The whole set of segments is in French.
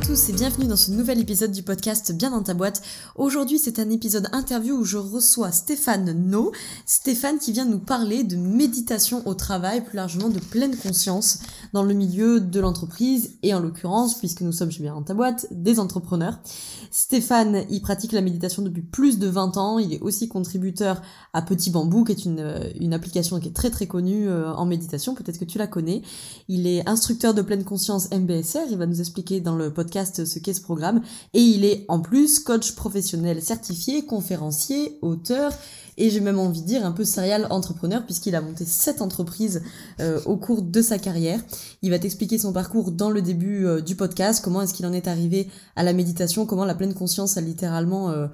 Tous et bienvenue dans ce nouvel épisode du podcast Bien dans ta boîte. Aujourd'hui c'est un épisode interview où je reçois Stéphane No. Stéphane qui vient nous parler de méditation au travail, plus largement de pleine conscience dans le milieu de l'entreprise et en l'occurrence, puisque nous sommes chez Bien dans ta boîte, des entrepreneurs. Stéphane, il pratique la méditation depuis plus de 20 ans. Il est aussi contributeur à Petit Bambou, qui est une, une application qui est très très connue euh, en méditation. Peut-être que tu la connais. Il est instructeur de pleine conscience MBSR. Il va nous expliquer dans le podcast ce qu'est ce programme. Et il est en plus coach professionnel certifié, conférencier, auteur et j'ai même envie de dire un peu serial entrepreneur puisqu'il a monté sept entreprises euh, au cours de sa carrière. Il va t'expliquer son parcours dans le début euh, du podcast, comment est-ce qu'il en est arrivé à la méditation, comment la pleine conscience a littéralement euh,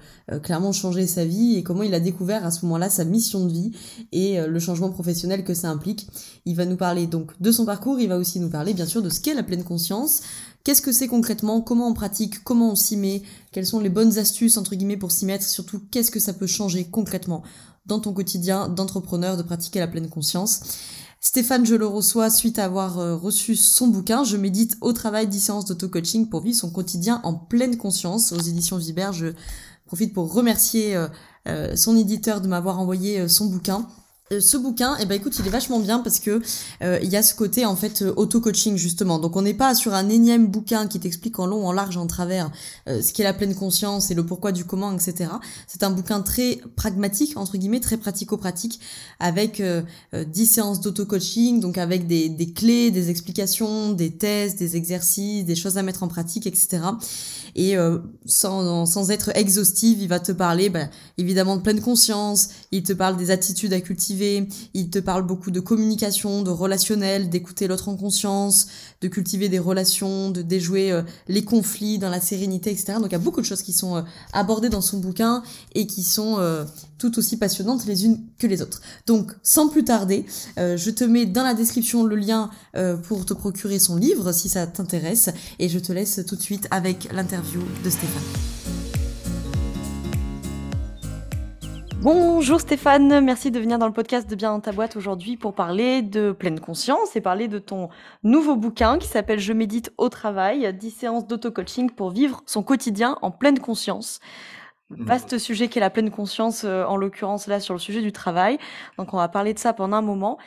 clairement changé sa vie? Et comment il a découvert à ce moment-là sa mission de vie et le changement professionnel que ça implique? Il va nous parler donc de son parcours, il va aussi nous parler bien sûr de ce qu'est la pleine conscience, Qu'est-ce que c'est concrètement? Comment on pratique? Comment on s'y met? Quelles sont les bonnes astuces entre guillemets pour s'y mettre? Surtout, qu'est-ce que ça peut changer concrètement dans ton quotidien d'entrepreneur de pratiquer la pleine conscience? Stéphane, je le reçois suite à avoir euh, reçu son bouquin. Je médite au travail 10 séances d'auto-coaching pour vivre son quotidien en pleine conscience aux éditions Viber. Je profite pour remercier euh, euh, son éditeur de m'avoir envoyé son bouquin. Euh, ce bouquin, eh ben écoute, il est vachement bien parce que euh, il y a ce côté en fait euh, auto-coaching justement. Donc on n'est pas sur un énième bouquin qui t'explique en long, en large, en travers ce qu'est la pleine conscience et le pourquoi du comment, etc. C'est un bouquin très pragmatique entre guillemets, très pratico-pratique, avec 10 séances d'auto-coaching, donc avec des, des clés, des explications, des tests, des exercices, des choses à mettre en pratique, etc. Et sans, sans être exhaustive, il va te parler bah, évidemment de pleine conscience, il te parle des attitudes à cultiver il te parle beaucoup de communication, de relationnel, d'écouter l'autre en conscience, de cultiver des relations, de déjouer euh, les conflits dans la sérénité, etc. Donc il y a beaucoup de choses qui sont euh, abordées dans son bouquin et qui sont euh, tout aussi passionnantes les unes que les autres. Donc sans plus tarder, je te mets dans la description le lien pour te procurer son livre si ça t'intéresse et je te laisse tout de suite avec l'interview de Stéphane. Bonjour Stéphane, merci de venir dans le podcast de Bien dans ta boîte aujourd'hui pour parler de pleine conscience et parler de ton nouveau bouquin qui s'appelle Je médite au travail, 10 séances d'auto-coaching pour vivre son quotidien en pleine conscience. Mmh. Vaste sujet qui est la pleine conscience, euh, en l'occurrence là sur le sujet du travail. Donc on va parler de ça pendant un moment.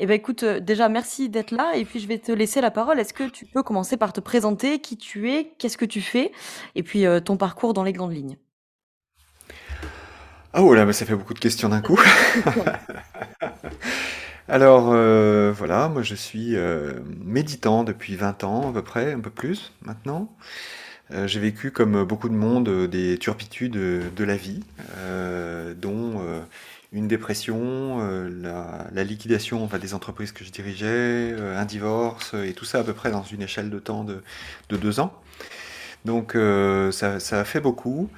Eh ben écoute, euh, déjà merci d'être là et puis je vais te laisser la parole. Est-ce que tu peux commencer par te présenter qui tu es, qu'est-ce que tu fais et puis euh, ton parcours dans les grandes lignes? Oh là, ça fait beaucoup de questions d'un coup. Alors euh, voilà, moi je suis euh, méditant depuis 20 ans à peu près, un peu plus maintenant. Euh, j'ai vécu comme beaucoup de monde des turpitudes de la vie, dont une dépression, la, liquidation des entreprises que je dirigeais, un divorce, et tout ça à peu près dans une échelle de temps de, deux ans. Donc ça, ça a fait beaucoup.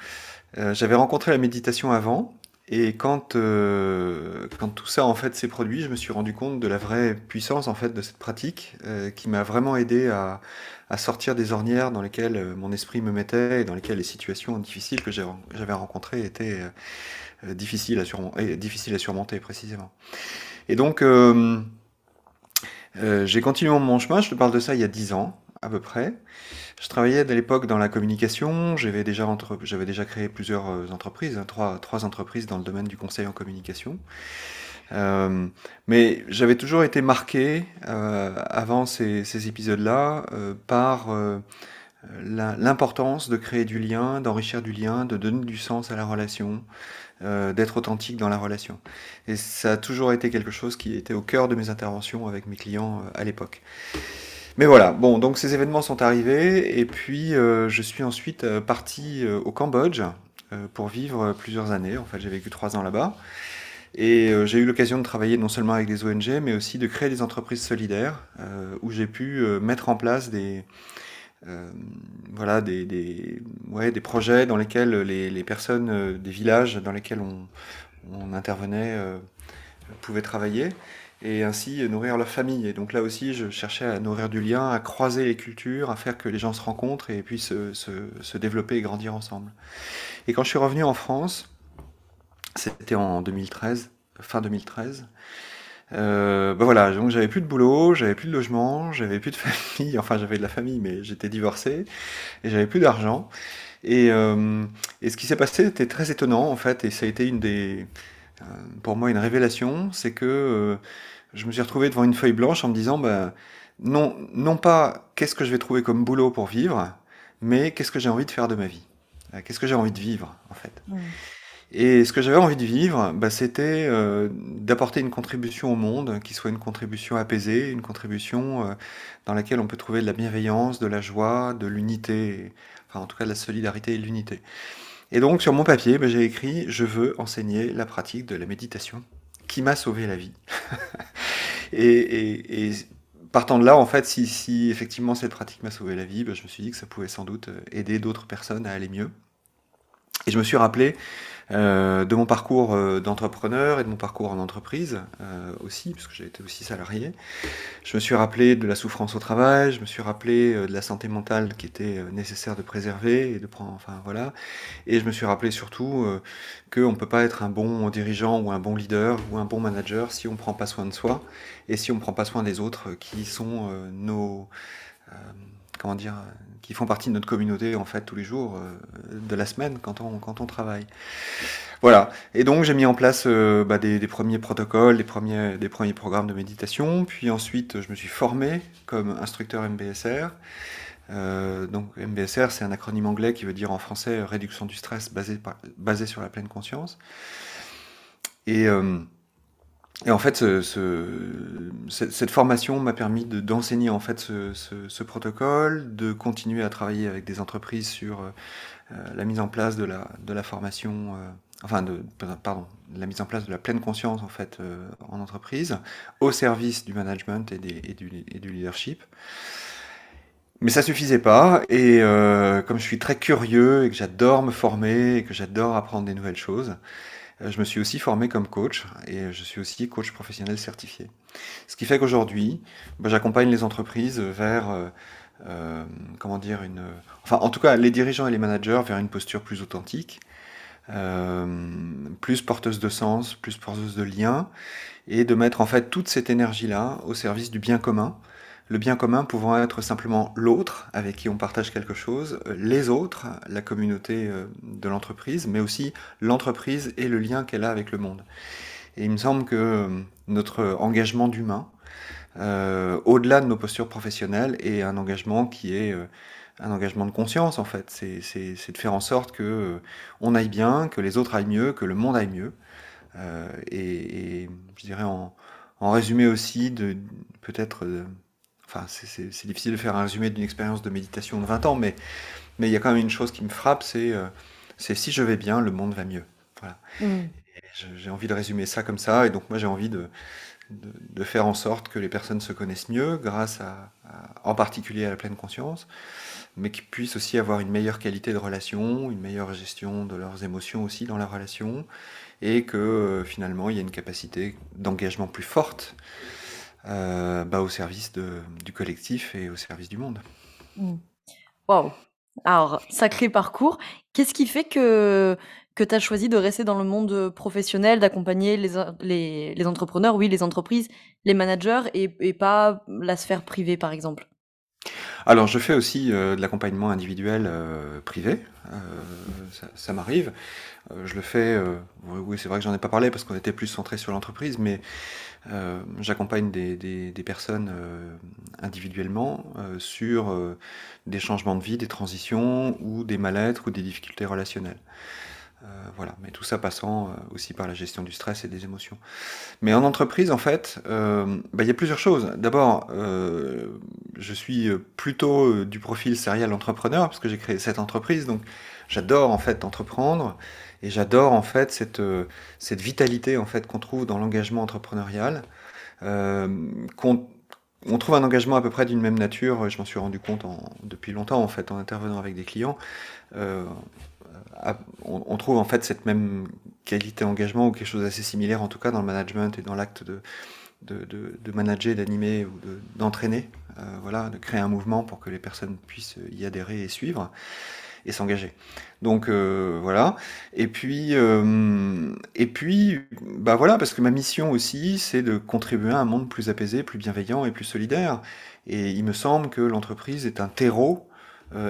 Euh, j'avais rencontré la méditation avant, et quand, euh, quand tout ça en fait s'est produit, je me suis rendu compte de la vraie puissance en fait de cette pratique, euh, qui m'a vraiment aidé à, à sortir des ornières dans lesquelles mon esprit me mettait et dans lesquelles les situations difficiles que j'avais rencontrées étaient difficiles, à surmonter, difficiles à surmonter précisément. Et donc j'ai continué mon chemin. Je te parle de ça il y a dix ans à peu près. Je travaillais à l'époque dans la communication, j'avais déjà, entre... déjà créé plusieurs euh, entreprises, hein, trois, trois entreprises dans le domaine du conseil en communication. Euh, mais j'avais toujours été marqué euh, avant ces, ces épisodes-là euh, par euh, l'importance de créer du lien, d'enrichir du lien, de donner du sens à la relation, d'être authentique dans la relation. Et ça a toujours été quelque chose qui était au cœur de mes interventions avec mes clients à l'époque. Mais voilà, bon, donc ces événements sont arrivés, et puis euh, je suis ensuite euh, parti euh, au Cambodge pour vivre plusieurs années. En fait, j'ai vécu trois ans là-bas. Et j'ai eu l'occasion de travailler non seulement avec des ONG, mais aussi de créer des entreprises solidaires, où j'ai pu mettre en place des, voilà, des, ouais, des projets dans lesquels les, personnes des villages dans lesquels on intervenait pouvaient travailler. Et ainsi nourrir leur famille. Et donc là aussi, je cherchais à nourrir du lien, à croiser les cultures, à faire que les gens se rencontrent et puissent se, se, développer et grandir ensemble. Et quand je suis revenu en France, c'était en 2013, fin 2013, euh, ben voilà, donc j'avais plus de boulot, j'avais plus de logement, j'avais plus de famille, enfin j'avais de la famille, mais j'étais divorcé et j'avais plus d'argent. Et, euh, et, ce qui s'est passé était très étonnant en fait, et ça a été une des, euh, pour moi une révélation, c'est que je me suis retrouvé devant une feuille blanche en me disant, ben, non, non pas qu'est-ce que je vais trouver comme boulot pour vivre, mais qu'est-ce que j'ai envie de faire de ma vie, euh, qu'est-ce que j'ai envie de vivre en fait. Mmh. Et ce que j'avais envie de vivre, bah, c'était euh, d'apporter une contribution au monde, qui soit une contribution apaisée, une contribution euh, dans laquelle on peut trouver de la bienveillance, de la joie, de l'unité, enfin en tout cas de la solidarité et de l'unité. Et donc sur mon papier, bah, j'ai écrit « Je veux enseigner la pratique de la méditation qui m'a sauvé la vie et, partant de là, en fait, si, effectivement cette pratique m'a sauvé la vie, bah, je me suis dit que ça pouvait sans doute aider d'autres personnes à aller mieux. Et je me suis rappelé euh, de mon parcours euh, d'entrepreneur et de mon parcours en entreprise euh, aussi, puisque j'ai été aussi salarié. Je me suis rappelé de la souffrance au travail, je me suis rappelé de la santé mentale qui était nécessaire de préserver et de prendre, enfin voilà. Et je me suis rappelé surtout qu'on ne peut pas être un bon dirigeant ou un bon leader ou un bon manager si on ne prend pas soin de soi et si on ne prend pas soin des autres qui sont nos comment dire, qui font partie de notre communauté en fait tous les jours euh, de la semaine quand on, quand on travaille. Voilà. Et donc j'ai mis en place euh, bah, des, des, premiers protocoles, des premiers, des premiers programmes de méditation. Puis ensuite je me suis formé comme instructeur MBSR. Euh, donc MBSR c'est un acronyme anglais qui veut dire en français réduction du stress basé, basé sur la pleine conscience. Et euh, et en fait, ce, ce, cette formation m'a permis d'enseigner en fait ce, ce, protocole, de continuer à travailler avec des entreprises sur euh, la mise en place de la, de la formation, euh, enfin de pardon, la mise en place de la pleine conscience en fait euh, en entreprise, au service du management et, du, et du, leadership. Mais ça suffisait pas, et euh, comme je suis très curieux et que j'adore me former et que j'adore apprendre des nouvelles choses, je me suis aussi formé comme coach et je suis aussi coach professionnel certifié. Ce qui fait qu'aujourd'hui, bah, j'accompagne les entreprises vers, euh, euh, comment dire, une, enfin en tout cas les dirigeants et les managers vers une posture plus authentique, euh, plus porteuse de sens, plus porteuse de lien, et de mettre en fait toute cette énergie-là au service du bien commun, le bien commun pouvant être simplement l'autre avec qui on partage quelque chose, les autres, la communauté euh, de l'entreprise, mais aussi l'entreprise et le lien qu'elle a avec le monde. Et il me semble que euh, notre engagement d'humain, euh, au-delà de nos postures professionnelles, est un engagement qui est euh, un engagement de conscience en fait. C'est de faire en sorte que euh, on aille bien, que les autres aillent mieux, que le monde aille mieux. Et, je dirais en, en résumé aussi de peut-être Enfin, c'est difficile de faire un résumé d'une expérience de méditation de 20 ans, mais, mais il y a quand même une chose qui me frappe, c'est euh, si je vais bien, le monde va mieux. Voilà. Mmh. J'ai envie de résumer ça comme ça, et donc moi j'ai envie de, de, de, faire en sorte que les personnes se connaissent mieux, grâce à, à, en particulier à la pleine conscience, mais qu'ils puissent aussi avoir une meilleure qualité de relation, une meilleure gestion de leurs émotions aussi dans la relation, et que euh, finalement il y a une capacité d'engagement plus forte euh, bah, au service de, du collectif et au service du monde. Mmh. Waouh Alors, sacré parcours. Qu'est-ce qui fait que, que tu as choisi de rester dans le monde professionnel, d'accompagner les, les, les, entrepreneurs, oui, les entreprises, les managers et, et pas la sphère privée, par exemple? Alors, je fais aussi euh, de l'accompagnement individuel euh, privé, euh, ça, ça m'arrive. Je le fais, oui, c'est vrai que j'en ai pas parlé parce qu'on était plus centré sur l'entreprise, mais euh, j'accompagne des, personnes euh, individuellement euh, sur des changements de vie, des transitions ou des mal-être ou des difficultés relationnelles. Voilà, mais tout ça passant aussi par la gestion du stress et des émotions. Mais en entreprise, en fait, bah, il y a plusieurs choses. D'abord, je suis plutôt du profil serial entrepreneur parce que j'ai créé cette entreprise, donc j'adore en fait entreprendre. Et j'adore en fait cette, euh, cette vitalité en fait qu'on trouve dans l'engagement entrepreneurial. Euh, qu'on on trouve un engagement à peu près d'une même nature, je m'en suis rendu compte depuis longtemps en fait en intervenant avec des clients. Euh, on, on, trouve en fait cette même qualité d'engagement ou quelque chose d'assez similaire en tout cas dans le management et dans l'acte de, de, de, manager, d'animer ou d'entraîner, voilà, de créer un mouvement pour que les personnes puissent y adhérer et suivre et s'engager. Donc voilà. Et puis et puis bah voilà parce que ma mission aussi c'est de contribuer à un monde plus apaisé, plus bienveillant et plus solidaire. Et il me semble que l'entreprise est un terreau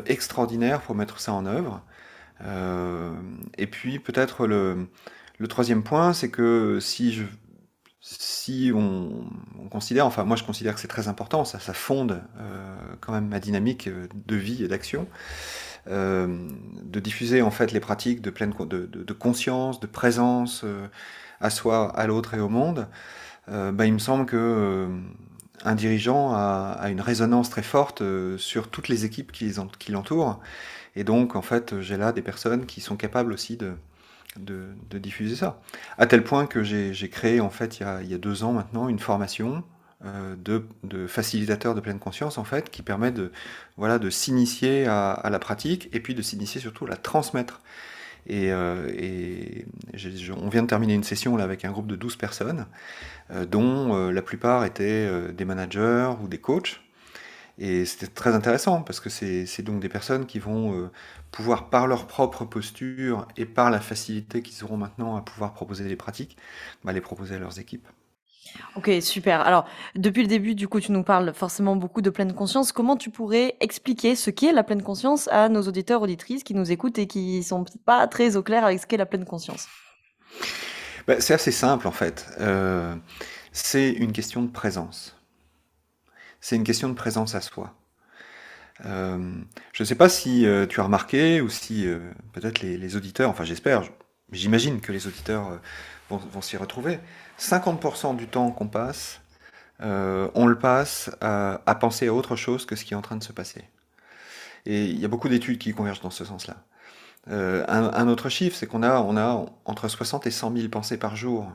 extraordinaire pour mettre ça en œuvre. Euh, et puis peut-être le, troisième point, c'est que si on, on, considère, enfin moi je considère que c'est très important, ça, fonde euh, quand même ma dynamique de vie et d'action, euh, de diffuser en fait les pratiques de pleine de, conscience, de présence à soi, à l'autre et au monde. Bah, il me semble que un dirigeant a, une résonance très forte sur toutes les équipes qui, qui l'entourent. Et donc, en fait, j'ai là des personnes qui sont capables aussi de, de, diffuser ça. À tel point que j'ai créé, en fait, il y, a, il y, a, deux ans maintenant, une formation euh, de, de facilitateur de pleine conscience, en fait, qui permet de, voilà, de s'initier à, la pratique et puis de s'initier surtout à la transmettre. Et, euh, et on vient de terminer une session là avec un groupe de 12 personnes, euh, dont la plupart étaient des managers ou des coachs. Et c'était très intéressant parce que c'est donc des personnes qui vont euh, pouvoir, par leur propre posture et par la facilité qu'ils auront maintenant à pouvoir proposer des pratiques, bah, les proposer à leurs équipes. Ok, super. Alors, depuis le début, du coup, tu nous parles forcément beaucoup de pleine conscience. Comment tu pourrais expliquer ce qu'est la pleine conscience à nos auditeurs, auditrices qui nous écoutent et qui sont pas très au clair avec ce qu'est la pleine conscience? Bah, C'est assez simple, en fait. Euh, c'est une question de présence c'est une question de présence à soi. Euh, je ne sais pas si euh, tu as remarqué ou si euh, peut-être les, auditeurs, enfin j'espère, j'imagine que les auditeurs vont, s'y retrouver. 50% du temps qu'on passe, on le passe à, penser à autre chose que ce qui est en train de se passer. Et il y a beaucoup d'études qui convergent dans ce sens-là. Un, autre chiffre, c'est qu'on a, a entre 60 et 100 000 pensées par jour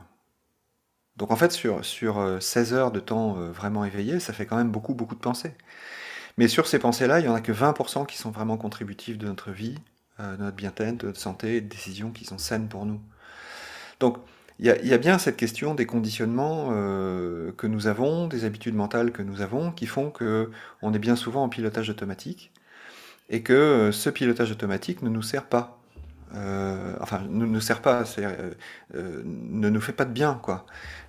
donc en fait, sur, sur 16 euh, heures de temps euh, vraiment éveillé, ça fait quand même beaucoup, beaucoup de pensées. Mais sur ces pensées-là, il n'y en a que 20% qui sont vraiment contributifs de notre vie, euh, de notre bien-être, de notre santé, de décisions qui sont saines pour nous. Donc il y a, bien cette question des conditionnements que nous avons, des habitudes mentales que nous avons, qui font que on est bien souvent en pilotage automatique et que ce pilotage automatique ne nous sert pas. Enfin, ne nous sert pas, ne nous fait pas de bien, quoi.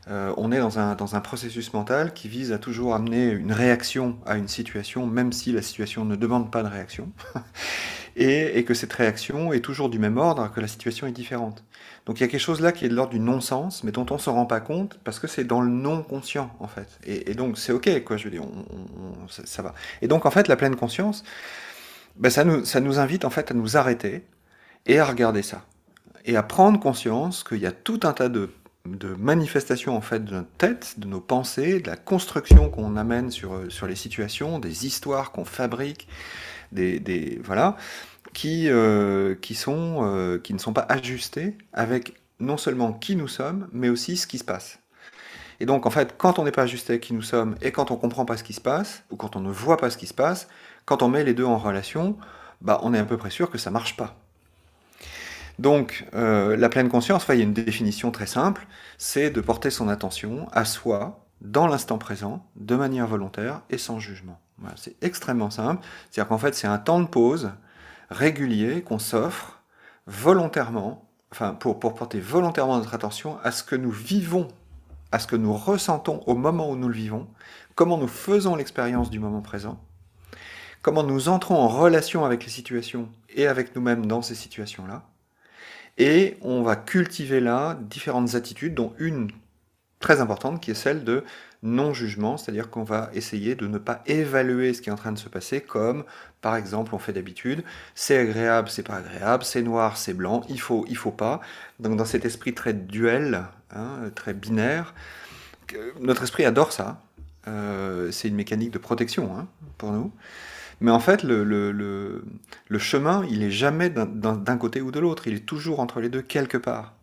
Euh, on est dans un, dans un processus mental qui vise à toujours amener une réaction à une situation, même si la situation ne demande pas de réaction, et, que cette réaction est toujours du même ordre, que la situation est différente. Donc il y a quelque chose là qui est de l'ordre du non-sens, mais dont on se rend pas compte parce que c'est dans le non-conscient en fait. Et, donc c'est ok, quoi. Je veux dire, ça, va. Et donc en fait, la pleine conscience, ben, ça nous, ça nous invite en fait à nous arrêter et à regarder ça et à prendre conscience qu'il y a tout un tas de de manifestation en fait de notre tête, de nos pensées, de la construction qu'on amène sur, sur les situations, des histoires qu'on fabrique, des, des, voilà, qui, euh, qui, sont, euh, qui ne sont pas ajustées avec non seulement qui nous sommes, mais aussi ce qui se passe. Et donc en fait, quand on n'est pas ajusté avec qui nous sommes et quand on comprend pas ce qui se passe, ou quand on ne voit pas ce qui se passe, quand on met les deux en relation, bah, on est à peu près sûr que ça marche pas. Donc, euh, la pleine conscience, il y a une définition très simple, c'est de porter son attention à soi, dans l'instant présent, de manière volontaire et sans jugement. C'est extrêmement simple. C'est-à-dire qu'en fait, c'est un temps de pause régulier qu'on s'offre volontairement, enfin, pour porter volontairement notre attention à ce que nous vivons, à ce que nous ressentons au moment où nous le vivons, comment nous faisons l'expérience du moment présent, comment nous entrons en relation avec les situations et avec nous-mêmes dans ces situations-là, et on va cultiver là différentes attitudes, dont une très importante qui est celle de non-jugement, c'est-à-dire qu'on va essayer de ne pas évaluer ce qui est en train de se passer comme, par exemple, on fait d'habitude, c'est agréable, c'est pas agréable, c'est noir, c'est blanc, il faut, il faut pas. Donc dans cet esprit très duel, hein, très binaire, notre esprit adore ça. Euh, c'est une mécanique de protection hein, pour nous. Mais en fait, le, le, le, le chemin, il est jamais d'un côté ou de l'autre, il est toujours entre les deux quelque part.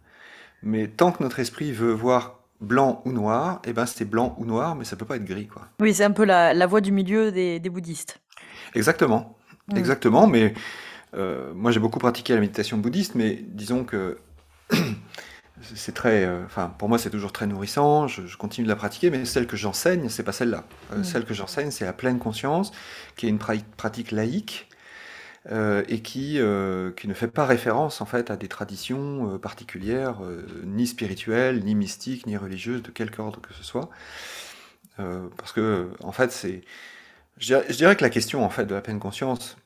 Mais tant que notre esprit veut voir blanc ou noir, eh ben c'est blanc ou noir, mais ça peut pas être gris, quoi. Oui, c'est un peu la, la voie du milieu des, des bouddhistes. Exactement, mmh. exactement. Mais euh, moi, j'ai beaucoup pratiqué la méditation bouddhiste, mais disons que c'est très, euh, enfin, pour moi, c'est toujours très nourrissant. Je, continue de la pratiquer, mais celle que j'enseigne, c'est pas celle-là. Euh, celle que j'enseigne, c'est la pleine conscience, qui est une pratique laïque euh, et qui, qui ne fait pas référence en fait à des traditions particulières, ni spirituelles, ni mystiques, ni religieuses, de quelque ordre que ce soit. parce que, en fait, c'est, je dirais, je dirais, que la question en fait de la pleine conscience,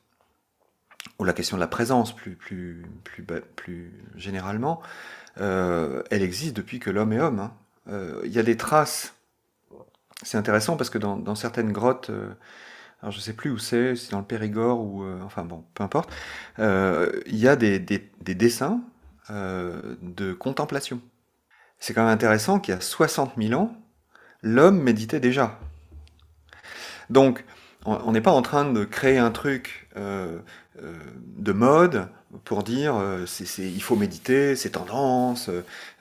ou la question de la présence plus, plus, plus, plus généralement, euh, elle existe depuis que l'homme est homme. Hein. Euh, il y a des traces. C'est intéressant parce que dans, certaines grottes, euh, je sais plus où c'est, c'est dans le Périgord ou enfin bon, peu importe, il y a des, dessins de contemplation. C'est quand même intéressant qu'il y a 60 000 ans, l'homme méditait déjà. Donc, on n'est pas en train de créer un truc de mode pour dire euh, il faut méditer, c'est tendance,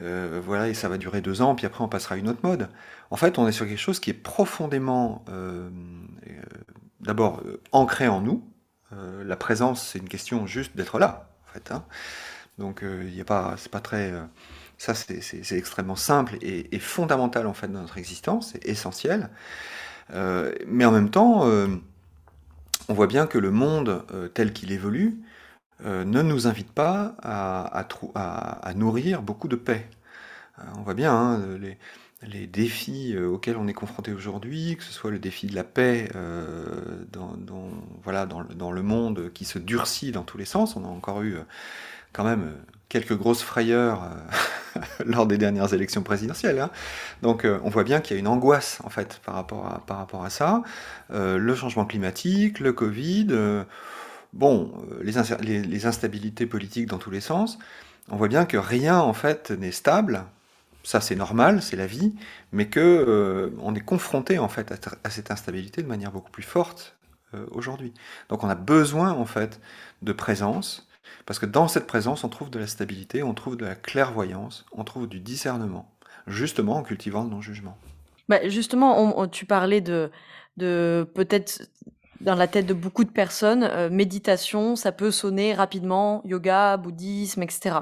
euh, voilà, et ça va durer deux ans, puis après on passera à une autre mode. En fait, on est sur quelque chose qui est profondément, euh, d'abord, ancré en nous. la présence, c'est une question juste d'être là, en fait. Hein. Donc, il n'y a pas, c'est pas très, ça c'est, extrêmement simple et, et, fondamental en fait dans notre existence, c'est essentiel. mais en même temps, on voit bien que le monde tel qu'il évolue, euh, ne nous invite pas à, nourrir beaucoup de paix. Euh, on voit bien hein, les, défis euh, auxquels on est confronté aujourd'hui, que ce soit le défi de la paix dans, le monde qui se durcit dans tous les sens. On a encore eu quand même quelques grosses frayeurs lors des dernières élections présidentielles. Hein. Donc on voit bien qu'il y a une angoisse en fait par rapport à, par rapport à ça. le changement climatique, le Covid bon, euh, les, instabilités politiques dans tous les sens, on voit bien que rien en fait n'est stable. Ça c'est normal, c'est la vie, mais que euh, on est confronté en fait à, cette instabilité de manière beaucoup plus forte euh, aujourd'hui. Donc on a besoin en fait de présence, parce que dans cette présence on trouve de la stabilité, on trouve de la clairvoyance, on trouve du discernement, justement en cultivant le non-jugement. Bah justement, tu parlais de, de peut-être dans la tête de beaucoup de personnes, euh, méditation, ça peut sonner rapidement, yoga, bouddhisme, etc.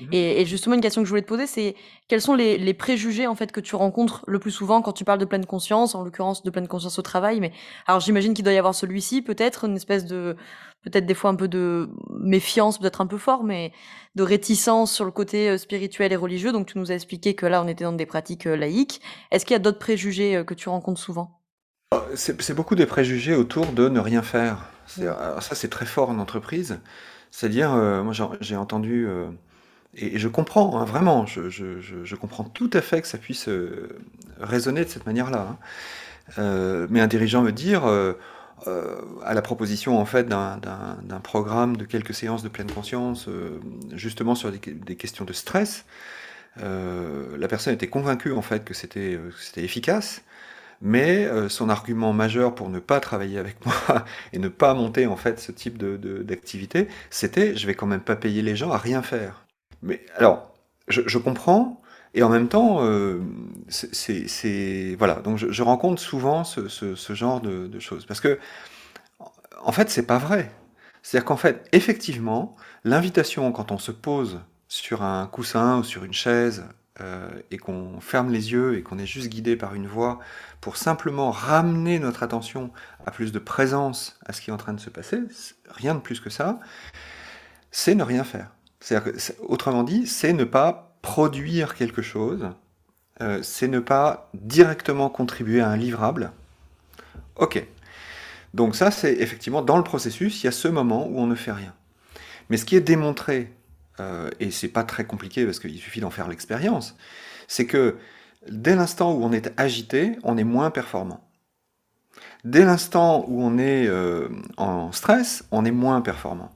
Mhm. Et, justement, une question que je voulais te poser, c'est quels sont les, préjugés en fait que tu rencontres le plus souvent quand tu parles de pleine conscience, en l'occurrence de pleine conscience au travail. Mais alors, j'imagine qu'il doit y avoir celui-ci, peut-être une espèce de, peut-être des fois un peu de méfiance, peut-être un peu fort, mais de réticence sur le côté euh, spirituel et religieux. Donc, tu nous as expliqué que là, on était dans des pratiques euh, laïques. Est-ce qu'il y a d'autres préjugés que tu rencontres souvent? C'est beaucoup des préjugés autour de ne rien faire. ça, c'est très fort en entreprise. C'est-à-dire, euh, moi j'ai entendu, euh, et, je comprends, hein, vraiment, je, comprends tout à fait que ça puisse euh, résonner de cette manière-là. Hein. mais un dirigeant me dire, à la proposition en fait d'un programme de quelques séances de pleine conscience, justement sur des, des, questions de stress, la personne était convaincue en fait que c'était efficace. Mais euh, son argument majeur pour ne pas travailler avec moi et ne pas monter en fait ce type d'activité, c'était je vais quand même pas payer les gens à rien faire. Mais alors, je, comprends, et en même temps, euh, c'est voilà. Donc je, rencontre souvent ce, genre de, choses parce que en fait c'est pas vrai. C'est-à-dire qu'en fait, effectivement, l'invitation quand on se pose sur un coussin ou sur une chaise euh, et qu'on ferme les yeux et qu'on est juste guidé par une voix pour simplement ramener notre attention à plus de présence à ce qui est en train de se passer, rien de plus que ça, c'est ne rien faire. Autrement dit, c'est ne pas produire quelque chose, euh, c'est ne pas directement contribuer à un livrable. Ok. Donc ça, c'est effectivement dans le processus, il y a ce moment où on ne fait rien. Mais ce qui est démontré euh, et c'est pas très compliqué parce qu'il suffit d'en faire l'expérience, c'est que dès l'instant où on est agité, on est moins performant. Dès l'instant où on est euh, en stress, on est moins performant.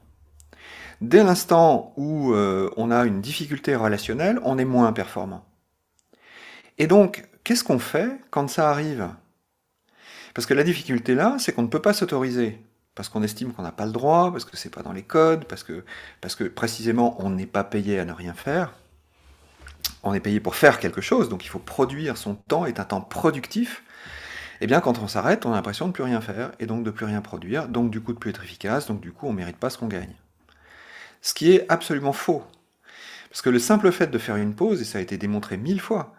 Dès l'instant où euh, on a une difficulté relationnelle, on est moins performant. Et donc, qu'est-ce qu'on fait quand ça arrive? Parce que la difficulté là, c'est qu'on ne peut pas s'autoriser parce qu'on estime qu'on n'a pas le droit, parce que c'est pas dans les codes, parce que, précisément on n'est pas payé à ne rien faire. On est payé pour faire quelque chose, donc il faut produire. Son temps est un temps productif. Et eh bien, quand on s'arrête, on a l'impression de plus rien faire, et donc de plus rien produire, donc du coup de plus être efficace, donc du coup on ne mérite pas ce qu'on gagne. Ce qui est absolument faux. Parce que le simple fait de faire une pause, et ça a été démontré mille fois,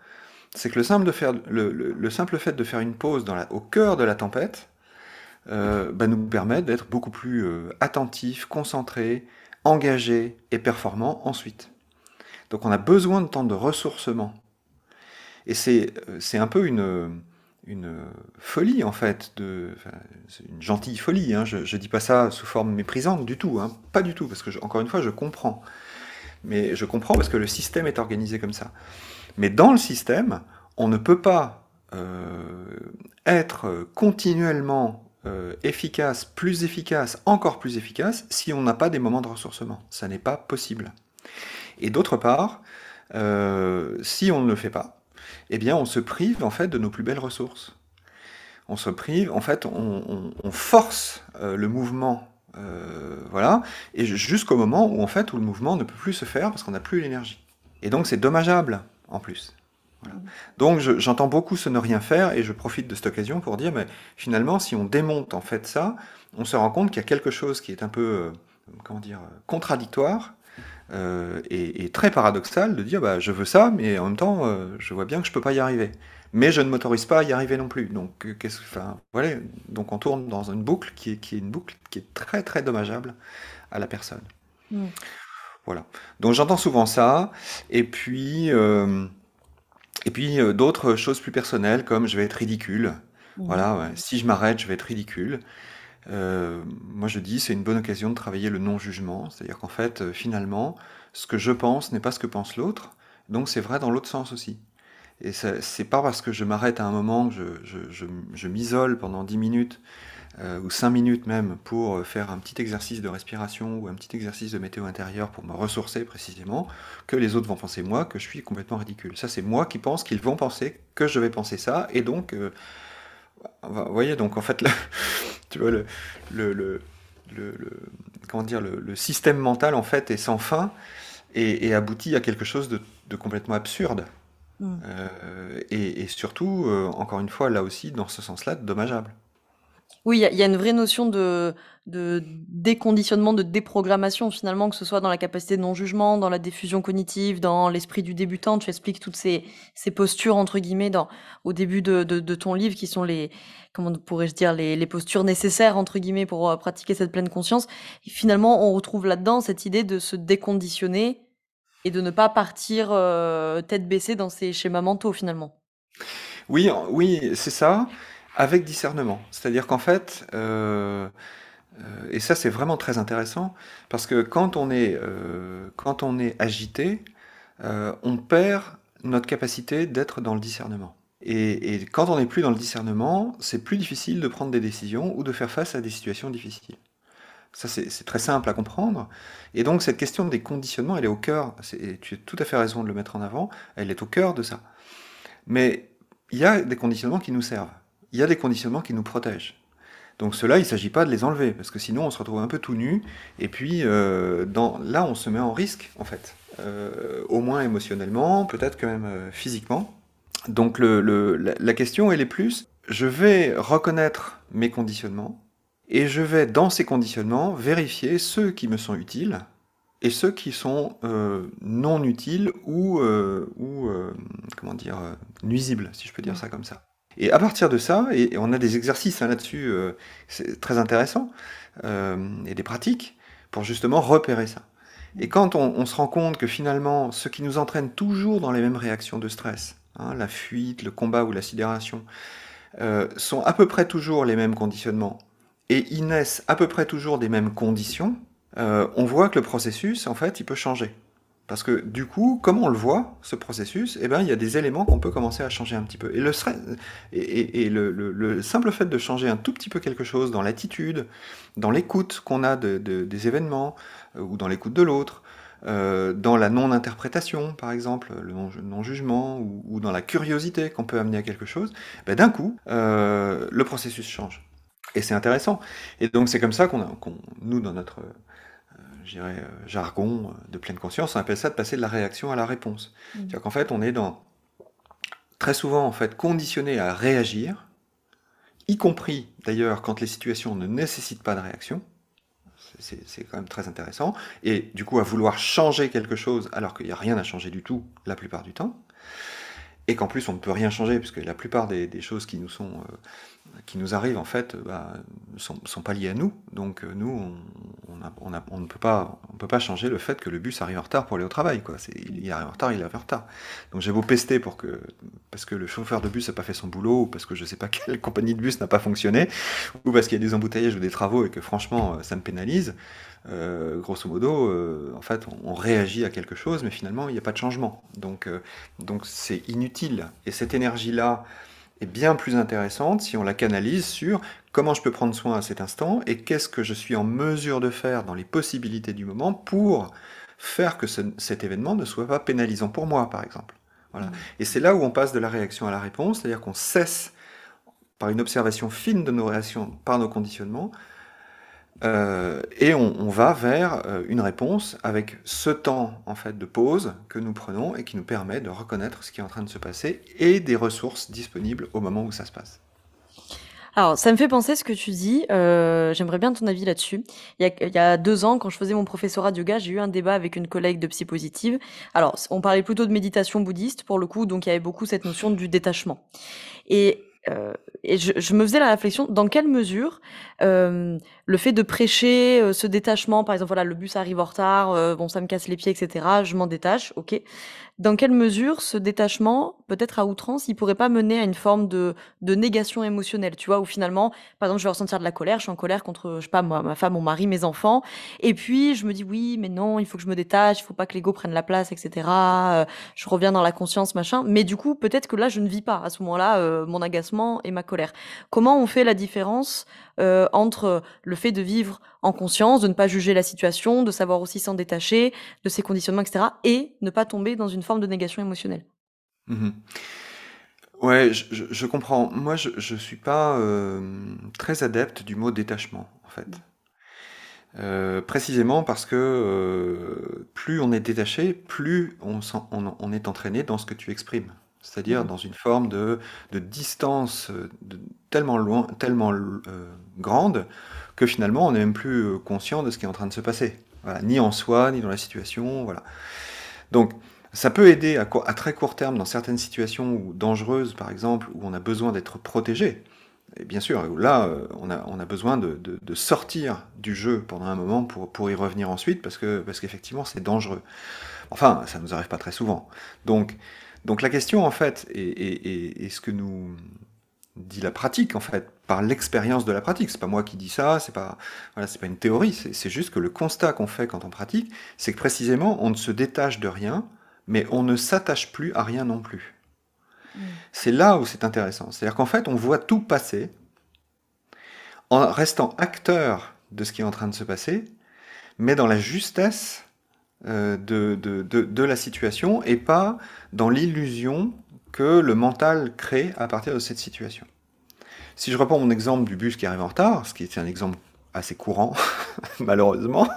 c'est que le simple, fait de faire une pause au cœur de la tempête euh, bah, nous permet d'être beaucoup plus euh, attentifs, concentrés, engagés et performants ensuite. Donc on a besoin de temps de ressourcement. Et c'est un peu une, une folie en fait, de, une gentille folie. Hein. Je ne dis pas ça sous forme méprisante du tout, hein. pas du tout, parce que encore une fois, je comprends. Mais je comprends parce que le système est organisé comme ça. Mais dans le système, on ne peut pas euh, être continuellement euh, efficace, plus efficace, encore plus efficace, si on n'a pas des moments de ressourcement. Ça n'est pas possible. Et d'autre part, euh, si on ne le fait pas, eh bien, on se prive en fait de nos plus belles ressources. On se prive, en fait, on, force euh, le mouvement, voilà, et jusqu'au moment où en fait où le mouvement ne peut plus se faire parce qu'on n'a plus l'énergie. Et donc c'est dommageable en plus. Donc j'entends beaucoup ce ne rien faire et je profite de cette occasion pour dire, mais finalement, si on démonte en fait ça, on se rend compte qu'il y a quelque chose qui est un peu, euh, comment dire, contradictoire euh, et, très paradoxal de dire bah, je veux ça, mais en même temps, euh, je vois bien que je peux pas y arriver. Mais je ne m'autorise pas à y arriver non plus. Donc, qu'est-ce, enfin, voilà. Donc, on tourne dans une boucle qui est, qui est une boucle qui est très très dommageable à la personne. Mm. Voilà. Donc, j'entends souvent ça. Et puis, et puis d'autres choses plus personnelles comme je vais être ridicule. Mm. Voilà. Si je m'arrête, je vais être ridicule. Euh, moi je dis c'est une bonne occasion de travailler le non-jugement, c'est-à-dire qu'en fait euh, finalement ce que je pense n'est pas ce que pense l'autre, donc c'est vrai dans l'autre sens aussi. Et c'est pas parce que je m'arrête à un moment, que je, m'isole pendant 10 minutes euh, ou 5 minutes même pour faire un petit exercice de respiration ou un petit exercice de météo intérieure pour me ressourcer précisément, que les autres vont penser moi que je suis complètement ridicule. Ça c'est moi qui pense qu'ils vont penser que je vais penser ça et donc vous voyez, donc en fait, tu vois, le, le, le, comment dire, le, système mental en fait est sans fin et, aboutit à quelque chose de, complètement absurde. Mm. Euh, et, surtout, euh, encore une fois, là aussi, dans ce sens-là, dommageable. Oui, il y, a une vraie notion de, déconditionnement, de déprogrammation finalement, que ce soit dans la capacité de non-jugement, dans la diffusion cognitive, dans l'esprit du débutant. Tu expliques toutes ces, postures, entre guillemets, dans, au début de, ton livre, qui sont les, comment pourrais-je dire, les, les, postures nécessaires, entre guillemets, pour euh, pratiquer cette pleine conscience. Et finalement, on retrouve là-dedans cette idée de se déconditionner et de ne pas partir euh, tête baissée dans ces schémas mentaux, finalement. Oui, oui, c'est ça avec discernement. C'est-à-dire qu'en fait, euh, euh, et ça c'est vraiment très intéressant, parce que quand on est, euh, quand on est agité, on perd notre capacité d'être dans le discernement. Et, quand on n'est plus dans le discernement, c'est plus difficile de prendre des décisions ou de faire face à des situations difficiles. Ça, c'est très simple à comprendre. Et donc, cette question des conditionnements, elle est au cœur, tu as tout à fait raison de le mettre en avant, elle est au cœur de ça. Mais il y a des conditionnements qui nous servent il y a des conditionnements qui nous protègent. Donc cela, il ne s'agit pas de les enlever, parce que sinon on se retrouve un peu tout nu, et puis euh, dans, là on se met en risque, en fait. Euh, au moins émotionnellement, peut-être quand même euh, physiquement. Donc le, la, question, elle est plus, je vais reconnaître mes conditionnements, et je vais, dans ces conditionnements, vérifier ceux qui me sont utiles, et ceux qui sont non utiles ou, ou comment dire, nuisibles, si je peux dire ça comme ça. Et à partir de ça, et, on a des exercices hein, là-dessus, euh, c'est très intéressant, euh, et des pratiques pour justement repérer ça. Et quand on, se rend compte que finalement, ce qui nous entraîne toujours dans les mêmes réactions de stress, hein, la fuite, le combat ou la sidération, euh, sont à peu près toujours les mêmes conditionnements, et ils naissent à peu près toujours des mêmes conditions, on voit que le processus, en fait, il peut changer. Parce que du coup, comme on le voit, ce processus, eh ben, il y a des éléments qu'on peut commencer à changer un petit peu. Et, le, et, le, simple fait de changer un tout petit peu quelque chose dans l'attitude, dans l'écoute qu'on a des événements, euh, ou dans l'écoute de l'autre, euh, dans la non-interprétation, par exemple, le non-jugement, ou, dans la curiosité qu'on peut amener à quelque chose, ben, d'un coup, euh, le processus change. Et c'est intéressant. Et donc c'est comme ça qu'on, qu'on nous, dans notre je dirais, euh, jargon euh, de pleine conscience, on appelle ça de passer de la réaction à la réponse. Mmh. C'est-à-dire qu'en fait, on est dans, très souvent, en fait, conditionné à réagir, y compris d'ailleurs quand les situations ne nécessitent pas de réaction. c'est quand même très intéressant. Et du coup, à vouloir changer quelque chose alors qu'il n'y a rien à changer du tout la plupart du temps, et qu'en plus on ne peut rien changer, puisque la plupart des, choses qui nous, sont, euh, qui nous arrivent en fait bah, sont, pas liées à nous. Donc euh, nous, on, ne peut pas, on peut pas changer le fait que le bus arrive en retard pour aller au travail. Quoi. Il arrive en retard, il arrive en retard. Donc j'ai beau pester pour que, parce que le chauffeur de bus n'a pas fait son boulot, ou parce que je sais pas quelle compagnie de bus n'a pas fonctionné, ou parce qu'il y a des embouteillages ou des travaux et que franchement ça me pénalise. Euh, grosso modo, euh, en fait, on, réagit à quelque chose, mais finalement, il n'y a pas de changement. Donc, euh, donc c'est inutile. Et cette énergie-là est bien plus intéressante si on la canalise sur comment je peux prendre soin à cet instant et qu'est-ce que je suis en mesure de faire dans les possibilités du moment pour faire que cet événement ne soit pas pénalisant pour moi, par exemple. Voilà. Mmh. Et c'est là où on passe de la réaction à la réponse, c'est-à-dire qu'on cesse, par une observation fine de nos réactions, par nos conditionnements, euh, et on, va vers euh, une réponse avec ce temps en fait de pause que nous prenons et qui nous permet de reconnaître ce qui est en train de se passer et des ressources disponibles au moment où ça se passe. Alors, ça me fait penser ce que tu dis. Euh, j'aimerais bien ton avis là-dessus. Il, il, y a deux ans, quand je faisais mon professorat de yoga, j'ai eu un débat avec une collègue de psy positive. Alors, on parlait plutôt de méditation bouddhiste pour le coup, donc il y avait beaucoup cette notion du détachement. Et euh, et je, je, me faisais la réflexion, dans quelle mesure euh, le fait de prêcher euh, ce détachement, par exemple, voilà, le bus arrive en retard, euh, bon, ça me casse les pieds, etc., je m'en détache, ok. Dans quelle mesure ce détachement, peut-être à outrance, il pourrait pas mener à une forme de, de négation émotionnelle, tu vois, où finalement, par exemple, je vais ressentir de la colère, je suis en colère contre, je sais pas, moi, ma femme, mon mari, mes enfants, et puis je me dis, oui, mais non, il faut que je me détache, il faut pas que l'ego prenne la place, etc., je reviens dans la conscience, machin, mais du coup, peut-être que là, je ne vis pas, à ce moment-là, mon agacement et ma colère. Comment on fait la différence euh, entre le fait de vivre en conscience, de ne pas juger la situation, de savoir aussi s'en détacher de ses conditionnements, etc., et ne pas tomber dans une forme de négation émotionnelle. Mmh ouais, je, comprends. Moi, je ne suis pas euh, très adepte du mot détachement, en fait. Euh, précisément parce que plus on est détaché, plus on, on, est entraîné dans ce que tu exprimes c'est-à-dire mmh. dans une forme de, de distance euh, de, tellement loin, tellement euh, grande que finalement on n'est même plus euh, conscient de ce qui est en train de se passer. Voilà, ni en soi, ni dans la situation. Voilà. Donc ça peut aider à, à, très court terme dans certaines situations où, dangereuses, par exemple, où on a besoin d'être protégé. Et bien sûr, là, on a, on a besoin de, de, de, sortir du jeu pendant un moment pour, pour y revenir ensuite, parce que parce qu'effectivement, c'est dangereux. Enfin, ça nous arrive pas très souvent. Donc, donc la question, en fait, est, ce que nous dit la pratique, en fait, par l'expérience de la pratique. C'est pas moi qui dis ça, c'est pas, voilà, c'est pas une théorie, c'est juste que le constat qu'on fait quand on pratique, c'est que précisément, on ne se détache de rien, mais on ne s'attache plus à rien non plus. Mm. C'est là où c'est intéressant. C'est-à-dire qu'en fait, on voit tout passer en restant acteur de ce qui est en train de se passer, mais dans la justesse euh, de, de, de, la situation et pas dans l'illusion que le mental crée à partir de cette situation. Si je reprends mon exemple du bus qui arrive en retard, ce qui est un exemple assez courant, malheureusement,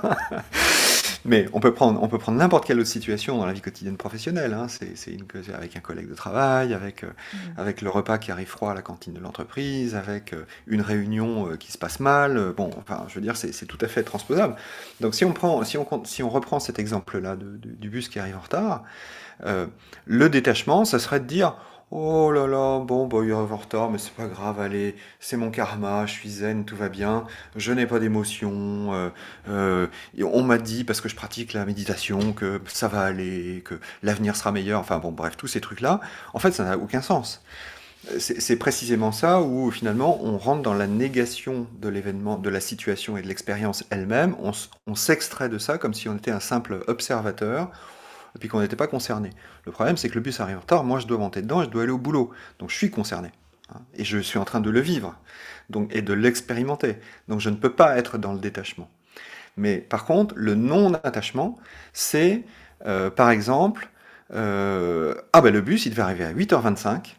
mais on peut prendre, on peut prendre n'importe quelle autre situation dans la vie quotidienne professionnelle. Hein. C'est une avec un collègue de travail, avec, euh, mmh. avec le repas qui arrive froid à la cantine de l'entreprise, avec euh, une réunion euh, qui se passe mal. Bon, enfin, je veux dire, c'est tout à fait transposable. Donc, si on prend, si on, si on reprend cet exemple-là du bus qui arrive en retard, le détachement, ça serait de dire Oh là là, bon, bah, il arrive en retard, mais c'est pas grave, allez, c'est mon karma, je suis zen, tout va bien, je n'ai pas d'émotion, euh, euh, on m'a dit, parce que je pratique la méditation, que ça va aller, que l'avenir sera meilleur, enfin bon, bref, tous ces trucs-là, en fait, ça n'a aucun sens. C'est précisément ça où finalement on rentre dans la négation de l'événement, de la situation et de l'expérience elle-même, on s'extrait de ça comme si on était un simple observateur, et puis qu'on n'était pas concerné. Le problème, c'est que le bus arrive en retard, moi je dois monter dedans je dois aller au boulot. Donc je suis concerné. Hein, et je suis en train de le vivre donc, et de l'expérimenter. Donc je ne peux pas être dans le détachement. Mais par contre, le non-attachement, c'est euh, par exemple, euh, ah ben le bus, il devait arriver à 8h25,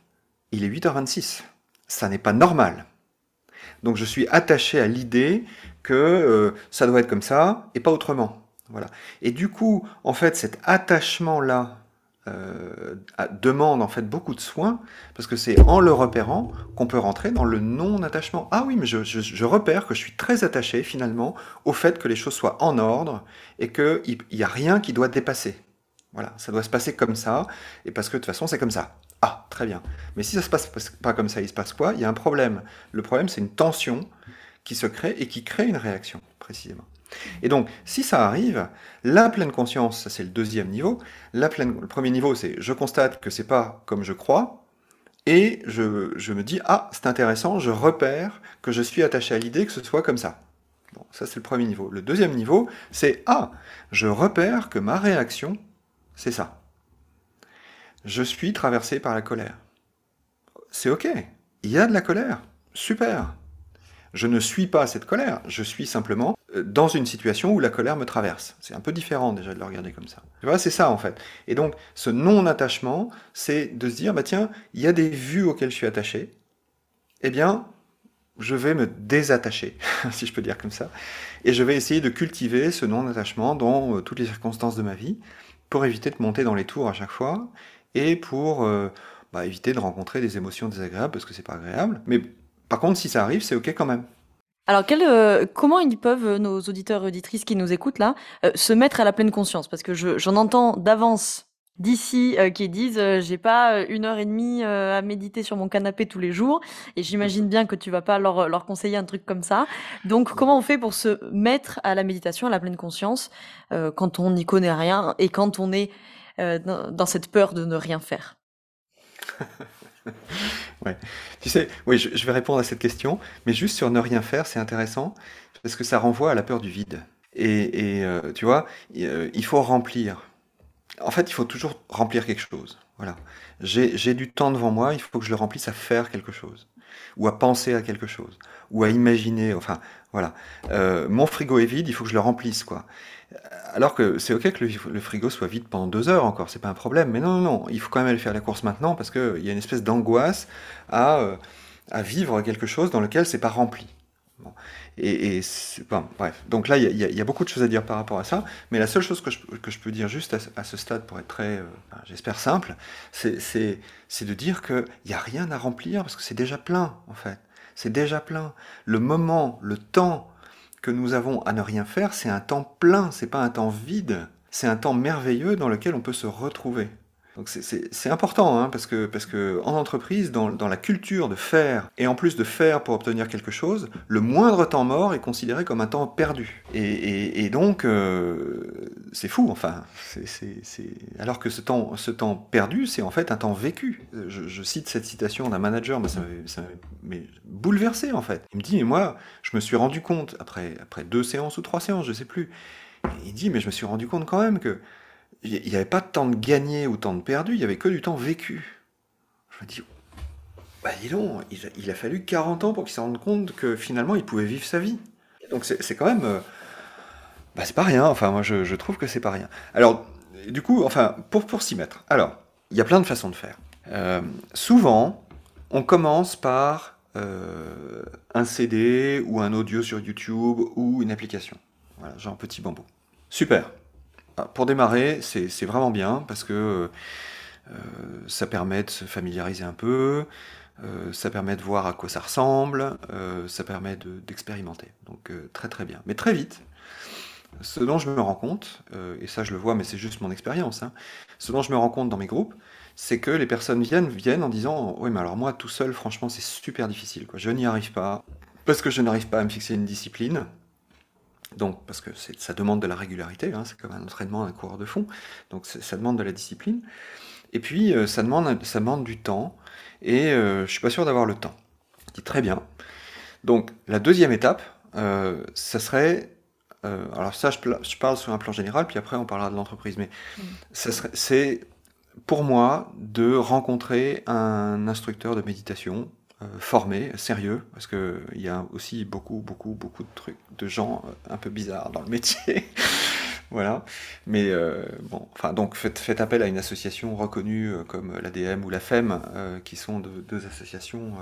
il est 8h26. Ça n'est pas normal. Donc je suis attaché à l'idée que euh, ça doit être comme ça et pas autrement. Et du coup, en fait, cet attachement-là euh, demande en fait beaucoup de soins, parce que c'est en le repérant qu'on peut rentrer dans le non-attachement. Ah oui, mais je, repère que je suis très attaché finalement au fait que les choses soient en ordre et qu'il n'y a rien qui doit dépasser. Voilà, ça doit se passer comme ça, et parce que de toute façon c'est comme ça. Ah, très bien. Mais si ça se passe pas comme ça, il se passe quoi? Il y a un problème. Le problème, c'est une tension qui se crée et qui crée une réaction, précisément. Et donc, si ça arrive, la pleine conscience, c'est le deuxième niveau. La pleine, le premier niveau, c'est je constate que c'est pas comme je crois, et je, je me dis ah c'est intéressant, je repère que je suis attaché à l'idée que ce soit comme ça. Bon, ça c'est le premier niveau. Le deuxième niveau, c'est ah je repère que ma réaction, c'est ça. Je suis traversé par la colère. C'est ok. Il y a de la colère. Super. Je ne suis pas cette colère, je suis simplement dans une situation où la colère me traverse. C'est un peu différent déjà de le regarder comme ça. Tu vois, c'est ça en fait. Et donc, ce non-attachement, c'est de se dire, bah tiens, il y a des vues auxquelles je suis attaché, eh bien, je vais me désattacher, si je peux dire comme ça, et je vais essayer de cultiver ce non-attachement dans euh, toutes les circonstances de ma vie, pour éviter de monter dans les tours à chaque fois, et pour euh, bah, éviter de rencontrer des émotions désagréables, parce que c'est pas agréable, mais par contre, si ça arrive, c'est OK quand même. Alors, euh, comment ils peuvent, euh, nos auditeurs et auditrices qui nous écoutent là, euh, se mettre à la pleine conscience? Parce que j'en entends d'avance d'ici qui disent j'ai pas une heure et demie à méditer sur mon canapé tous les jours. Et j'imagine bien que tu vas pas leur, leur conseiller un truc comme ça. Donc comment on fait pour se mettre à la méditation, à la pleine conscience quand on n'y connaît rien et quand on est dans cette peur de ne rien faire? Ouais. Tu sais, oui, je, vais répondre à cette question, mais juste sur ne rien faire, c'est intéressant, parce que ça renvoie à la peur du vide. Et, euh, tu vois, euh, il faut remplir. En fait, il faut toujours remplir quelque chose. Voilà. J'ai du temps devant moi, il faut que je le remplisse à faire quelque chose, ou à penser à quelque chose, ou à imaginer. Enfin, voilà. Euh, mon frigo est vide, il faut que je le remplisse, quoi. Alors que c'est ok que le, frigo soit vide pendant deux heures encore, c'est pas un problème. Mais non, non, non, il faut quand même aller faire la course maintenant parce qu'il y a une espèce d'angoisse à, euh, à vivre quelque chose dans lequel c'est pas rempli. Et, bref. Donc là, il y, a beaucoup de choses à dire par rapport à ça. Mais la seule chose que je, peux dire juste à, ce stade, pour être très, euh, j'espère, simple, c'est de dire qu'il n'y a rien à remplir parce que c'est déjà plein, en fait. C'est déjà plein. Le moment, le temps que nous avons à ne rien faire, c'est un temps plein, c'est pas un temps vide. C'est un temps merveilleux dans lequel on peut se retrouver. Donc c'est important, hein, parce, que, parce que en entreprise, dans, la culture de faire, et en plus de faire pour obtenir quelque chose, le moindre temps mort est considéré comme un temps perdu. Et, et, donc, euh, c'est fou, enfin. c'est Alors que ce temps, ce temps perdu, c'est en fait un temps vécu. Je, je cite cette citation d'un manager, mais ça m'a bouleversé, en fait. Il me dit, mais moi, je me suis rendu compte, après, après deux séances ou trois séances, je sais plus, il dit, mais je me suis rendu compte quand même que il n'y avait pas de temps de gagné ou de temps de perdu, il n'y avait que du temps vécu. Je me dis, bah dis donc, il a, fallu 40 ans pour qu'il se rende compte que finalement il pouvait vivre sa vie. Donc c'est quand même. Euh, bah c'est pas rien, enfin moi je, trouve que c'est pas rien. Alors, du coup, enfin, pour, pour s'y mettre, alors, il y a plein de façons de faire. Euh, souvent, on commence par euh, un CD ou un audio sur YouTube ou une application. Voilà, genre petit bambou. Super. Ah, pour démarrer, c'est vraiment bien parce que euh, ça permet de se familiariser un peu, euh, ça permet de voir à quoi ça ressemble, euh, ça permet d'expérimenter. Donc très très bien. Mais très vite, ce dont je me rends compte, et ça je le vois, mais c'est juste mon expérience, hein, ce dont je me rends compte dans mes groupes, c'est que les personnes viennent, viennent en disant Oui, mais alors moi tout seul, franchement, c'est super difficile. Quoi. Je n'y arrive pas, parce que je n'arrive pas à me fixer une discipline. Donc, parce que ça demande de la régularité, hein, c'est comme un entraînement, un coureur de fond, donc ça demande de la discipline. Et puis, euh, ça, demande, ça demande du temps, et euh, je suis pas sûr d'avoir le temps. Je dis très bien. Donc, la deuxième étape, euh, ça serait, alors ça, je, parle sur un plan général, puis après on parlera de l'entreprise, mais mm. c'est pour moi de rencontrer un instructeur de méditation euh, formé, sérieux, parce qu'il y a aussi beaucoup, beaucoup, beaucoup de trucs, de gens euh, un peu bizarres dans le métier. voilà. Mais euh, bon, enfin, donc faites, appel à une association reconnue comme l'ADM ou la FEM, qui sont deux associations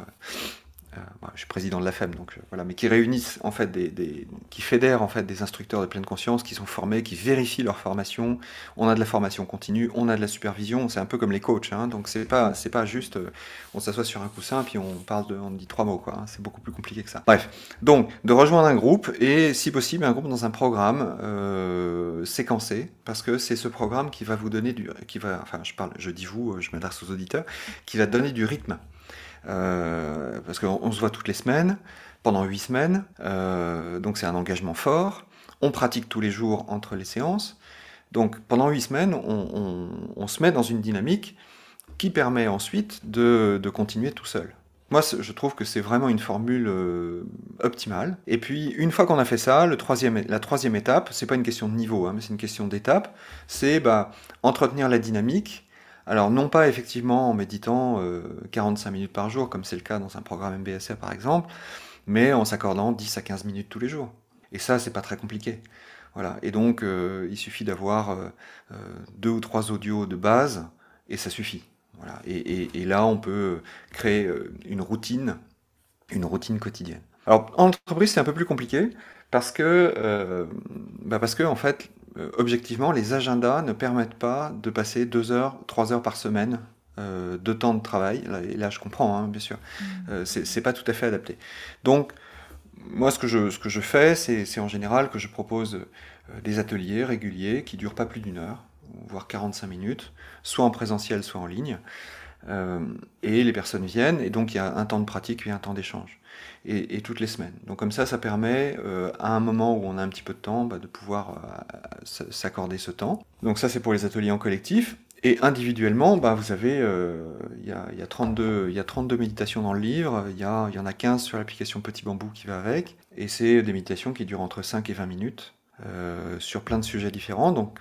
je suis président de la FEM, donc euh, voilà, mais qui réunissent en fait des, qui fédèrent en fait des instructeurs de pleine conscience qui sont formés, qui vérifient leur formation. On a de la formation continue, on a de la supervision. C'est un peu comme les coachs, hein, donc c'est pas c'est pas juste euh, on s'assoit sur un coussin puis on parle on dit trois mots. Hein. c'est beaucoup plus compliqué que ça. Bref, donc de rejoindre un groupe et si possible un groupe dans un programme séquencé parce que c'est ce programme qui va vous donner du, qui va, enfin je parle, je dis vous, je m'adresse aux auditeurs, qui va donner du rythme. Euh, parce qu'on se voit toutes les semaines, pendant huit semaines, euh, donc c'est un engagement fort. On pratique tous les jours entre les séances. Donc pendant huit semaines, on, se met dans une dynamique qui permet ensuite de, continuer tout seul. Moi, je trouve que c'est vraiment une formule euh, optimale. Et puis, une fois qu'on a fait ça, la troisième étape, c'est pas une question de niveau, hein, mais c'est une question d'étape, c'est bah, entretenir la dynamique alors non pas effectivement en méditant 45 euh, minutes par jour, comme c'est le cas dans un programme MBSR par exemple, mais en s'accordant 10 à 15 minutes tous les jours. Et ça, c'est pas très compliqué. Voilà. Et donc, euh, il suffit d'avoir euh, deux ou trois audios de base, et ça suffit. Voilà. Et, là, on peut créer une routine, une routine quotidienne. Alors, en entreprise, c'est un peu plus compliqué parce que, bah que en fait, objectivement, les agendas ne permettent pas de passer deux heures, trois heures par semaine euh, de temps de travail. là, je comprends, hein, bien sûr. Mm. Euh, c'est pas tout à fait adapté. Donc, moi, ce que je, ce que je fais, c'est en général que je propose des ateliers réguliers qui durent pas plus d'une heure, voire 45 minutes, soit en présentiel, soit en ligne. Et les personnes viennent, et donc il y a un temps de pratique et un temps d'échange et, toutes les semaines. Donc comme ça, ça permet euh, à un moment où on a un petit peu de temps bah, de pouvoir euh, s'accorder ce temps. Donc ça, c'est pour les ateliers en collectif. Et individuellement, bah, vous avez, euh, il y, a, y, a 32, y a 32 méditations dans le livre, il y, y en a 15 sur l'application Petit Bambou qui va avec, et c'est des méditations qui durent entre 5 et 20 minutes, sur plein de sujets différents, donc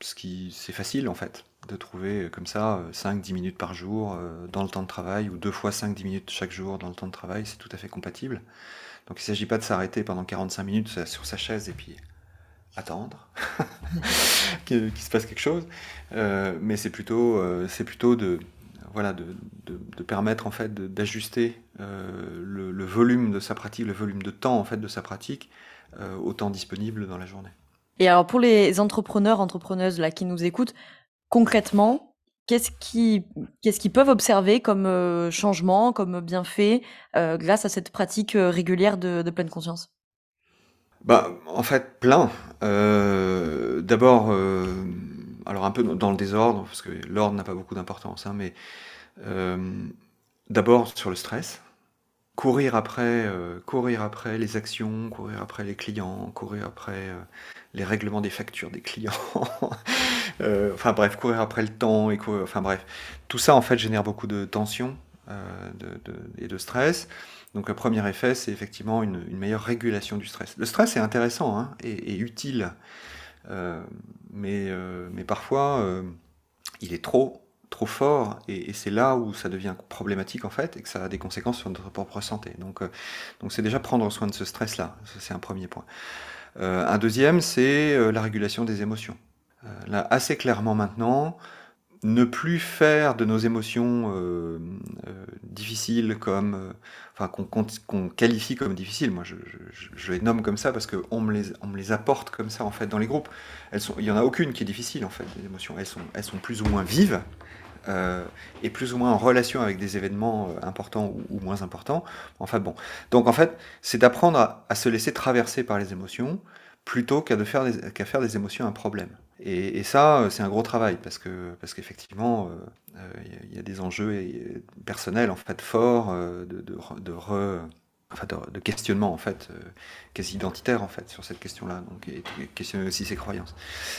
ce c'est facile en fait de trouver euh, comme ça 5-10 euh, minutes par jour euh, dans le temps de travail ou deux fois 5-10 minutes chaque jour dans le temps de travail, c'est tout à fait compatible. Donc il ne s'agit pas de s'arrêter pendant 45 minutes sur sa chaise et puis attendre qu'il se passe quelque chose, mais c'est plutôt, c'est plutôt de, voilà, de, de, permettre en fait d'ajuster le, le, volume de sa pratique, le volume de temps en fait de sa pratique au temps disponible dans la journée. Et alors pour les entrepreneurs, entrepreneuses là qui nous écoutent, concrètement, qu'est-ce qu'ils qu peuvent observer comme euh, changement, comme bienfait euh, grâce à cette pratique euh, régulière de, pleine conscience? Bah, En fait, plein. D'abord, alors un peu dans le désordre, parce que l'ordre n'a pas beaucoup d'importance, hein, mais d'abord sur le stress. Courir après, courir après les actions, courir après les clients, courir après les règlements des factures des clients. Euh, enfin bref, courir après le temps, enfin bref. Tout ça en fait génère beaucoup de tension euh, et de stress. Donc le premier effet, c'est effectivement une, meilleure régulation du stress. Le stress est intéressant hein, et, utile, euh, mais, mais parfois il est trop trop fort et, c'est là où ça devient problématique en fait et que ça a des conséquences sur notre propre santé. Donc donc c'est déjà prendre soin de ce stress là, c'est un premier point. Euh, un deuxième, c'est euh, la régulation des émotions. Euh, là, assez clairement maintenant, ne plus faire de nos émotions difficiles comme, enfin qu'on qualifie comme difficiles. Moi, je, les nomme comme ça parce qu'on me les, on me les apporte comme ça en fait dans les groupes. Il y en a aucune qui est difficile en fait. Les émotions, elles sont, elles sont plus ou moins vives. Euh, et plus ou moins en relation avec des événements euh, importants ou, moins importants. Enfin bon. Donc en fait, c'est d'apprendre à, se laisser traverser par les émotions plutôt qu'à faire, qu'à faire des émotions un problème. Et, ça, euh, c'est un gros travail parce que parce qu'effectivement, il y, a des enjeux personnels en fait forts de, de re, enfin de, questionnement en fait, euh, quasi identitaire en fait sur cette question-là, donc et, questionner aussi ses croyances.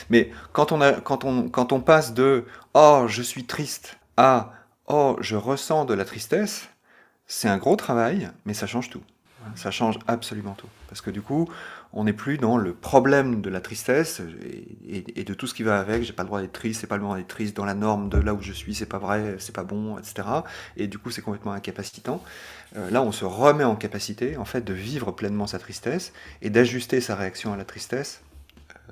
Mais quand on, quand on passe de oh je suis triste à oh je ressens de la tristesse, c'est un gros travail, mais ça change tout. Ça change absolument tout. Parce que du coup, on n'est plus dans le problème de la tristesse et, de tout ce qui va avec. J'ai pas le droit d'être triste, c'est pas le droit d'être triste dans la norme de là où je suis, c'est pas vrai, c'est pas bon, etc. Et du coup, c'est complètement incapacitant. Euh, là, on se remet en capacité, en fait, de vivre pleinement sa tristesse et d'ajuster sa réaction à la tristesse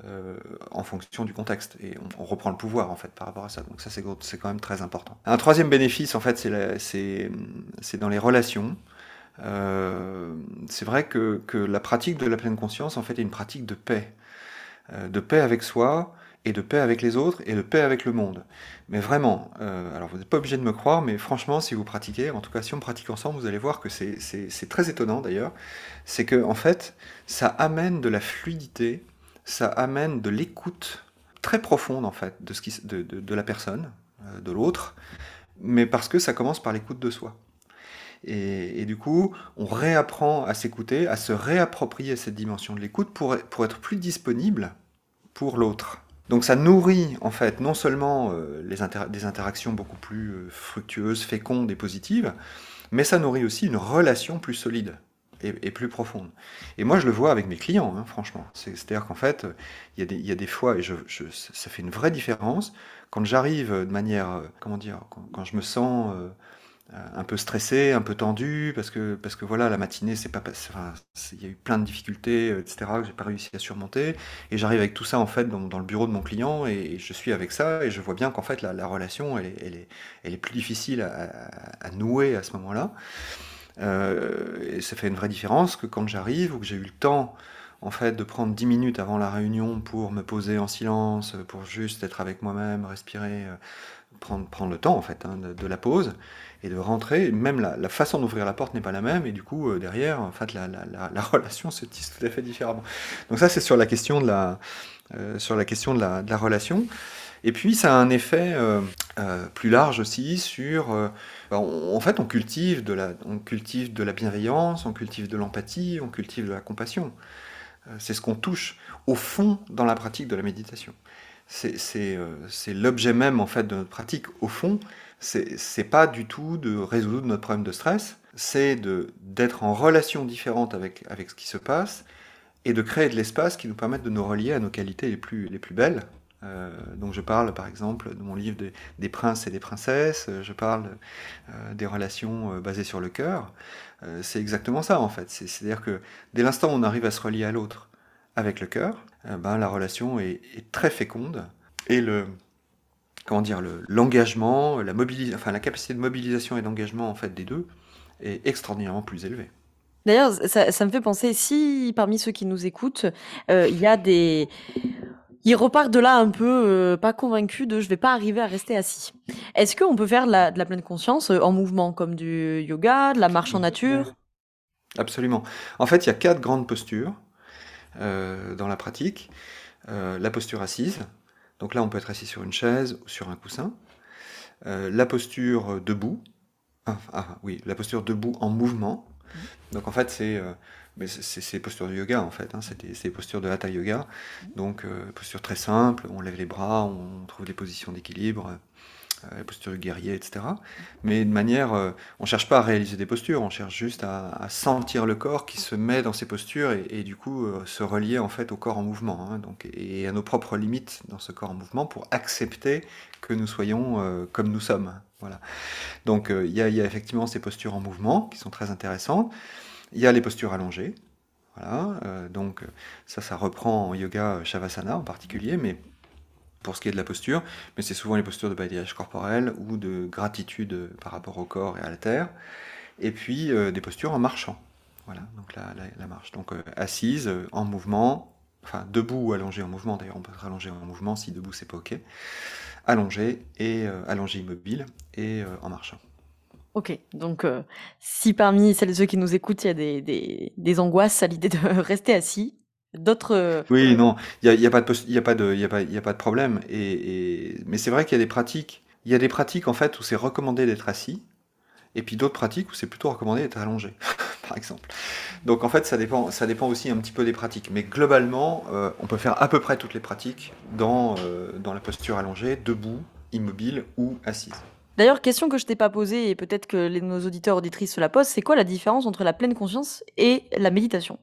euh, en fonction du contexte. Et on, reprend le pouvoir, en fait, par rapport à ça. Donc ça, c'est quand même très important. Un troisième bénéfice, en fait, c'est dans les relations. Euh, c'est vrai que, la pratique de la pleine conscience, en fait, est une pratique de paix. Euh, de paix avec soi, et de paix avec les autres, et de paix avec le monde. Mais vraiment, euh, alors vous n'êtes pas obligé de me croire, mais franchement, si vous pratiquez, en tout cas si on pratique ensemble, vous allez voir que c'est très étonnant d'ailleurs, c'est que en fait, ça amène de la fluidité, ça amène de l'écoute très profonde en fait de la personne, de l'autre, mais parce que ça commence par l'écoute de soi. Et, du coup, on réapprend à s'écouter, à se réapproprier cette dimension de l'écoute pour, pour être plus disponible pour l'autre. Donc ça nourrit en fait non seulement euh, les des interactions beaucoup plus euh, fructueuses, fécondes et positives, mais ça nourrit aussi une relation plus solide et, plus profonde. Et moi je le vois avec mes clients, hein, franchement. C'est-à-dire qu'en fait, il y, y, a des fois, et je, ça fait une vraie différence, quand j'arrive de manière, euh, comment dire, quand je me sens un peu stressé, un peu tendu, parce que, parce que voilà, la matinée, c'est pas, il y a eu plein de difficultés, etc., que j'ai pas réussi à surmonter. Et j'arrive avec tout ça, en fait, dans, dans, le bureau de mon client, et, je suis avec ça, et je vois bien qu'en fait, la, la, relation, elle est, elle, est, elle est plus difficile à, nouer à ce moment-là. Euh, et ça fait une vraie différence que quand j'arrive, ou que j'ai eu le temps, en fait, de prendre 10 minutes avant la réunion pour me poser en silence, pour juste être avec moi-même, respirer, euh, prendre, prendre le temps, en fait, hein, de la pause et de rentrer. Même la, façon d'ouvrir la porte n'est pas la même, et du coup, euh, derrière, en fait, la, la, la, relation se tisse tout à fait différemment. Donc ça, c'est sur la question de la, euh, sur la, question de la, relation. Et puis, ça a un effet euh, plus large aussi sur... On, en fait, on cultive, de la, on cultive de la bienveillance, on cultive de l'empathie, on cultive de la compassion. c'est ce qu'on touche au fond dans la pratique de la méditation. C'est l'objet même, en fait, de notre pratique. Au fond, c'est pas du tout de résoudre notre problème de stress, c'est d'être en relation différente avec, avec ce qui se passe et de créer de l'espace qui nous permette de nous relier à nos qualités les plus, les plus belles. Euh, donc je parle par exemple de mon livre des, des princes et des princesses, je parle euh, des relations euh, basées sur le cœur. Euh, c'est exactement ça en fait. C'est-à-dire que dès l'instant où on arrive à se relier à l'autre avec le cœur, euh, ben, la relation est, est très féconde et le, comment dire, l'engagement, la, enfin, la capacité de mobilisation et d'engagement en fait, des deux est extraordinairement plus élevée. D'ailleurs, ça, ça, me fait penser, si parmi ceux qui nous écoutent, euh, il y a des... Ils repartent de là un peu euh, pas convaincus de je vais pas arriver à rester assis. Est-ce qu'on peut faire de la, de la, pleine conscience euh, en mouvement, comme du yoga, de la marche en nature? Absolument. En fait, il y a quatre grandes postures euh, dans la pratique. Euh, la posture assise, donc là, on peut être assis sur une chaise ou sur un coussin. Euh, la posture debout. Ah, ah, oui, la posture debout en mouvement. Mmh. Donc en fait, c'est euh, c'est les postures de yoga en fait. Hein, c'est des postures de hatha yoga. Donc euh, posture très simple. On lève les bras, on trouve des positions d'équilibre euh, la posture du guerrier, etc. Mais de manière, euh, on cherche pas à réaliser des postures, on cherche juste à, sentir le corps qui se met dans ces postures et, du coup euh, se relier en fait au corps en mouvement, hein, donc et à nos propres limites dans ce corps en mouvement pour accepter que nous soyons euh, comme nous sommes. Voilà. Donc il y, y, a effectivement ces postures en mouvement qui sont très intéressantes. Il y a les postures allongées. Voilà. donc ça, ça reprend en yoga Shavasana en particulier, mais pour ce qui est de la posture, mais c'est souvent les postures de balayage corporel ou de gratitude par rapport au corps et à la terre, et puis euh, des postures en marchant. Voilà, donc la, marche. Donc euh, assise, euh, en mouvement, enfin debout ou allongé en mouvement, d'ailleurs on peut se rallonger en mouvement si debout c'est pas ok, allongé et euh, allongé immobile et euh, en marchant. Ok, donc euh, si parmi celles et ceux qui nous écoutent, il y a des, des angoisses à l'idée de rester assis, d'autres. Euh, oui, non, il n'y a, y a, pas de, y a, pas de, y a, pas, y a pas de problème. Et, et... Mais c'est vrai qu'il y a des pratiques. Il y a des pratiques en fait où c'est recommandé d'être assis, et puis d'autres pratiques où c'est plutôt recommandé d'être allongé, par exemple. Donc en fait, ça dépend, ça dépend aussi un petit peu des pratiques. Mais globalement, euh, on peut faire à peu près toutes les pratiques dans, euh, dans la posture allongée, debout, immobile ou assise. D'ailleurs, question que je t'ai pas posée et peut-être que les, nos auditeurs auditrices se la posent, c'est quoi la différence entre la pleine conscience et la méditation?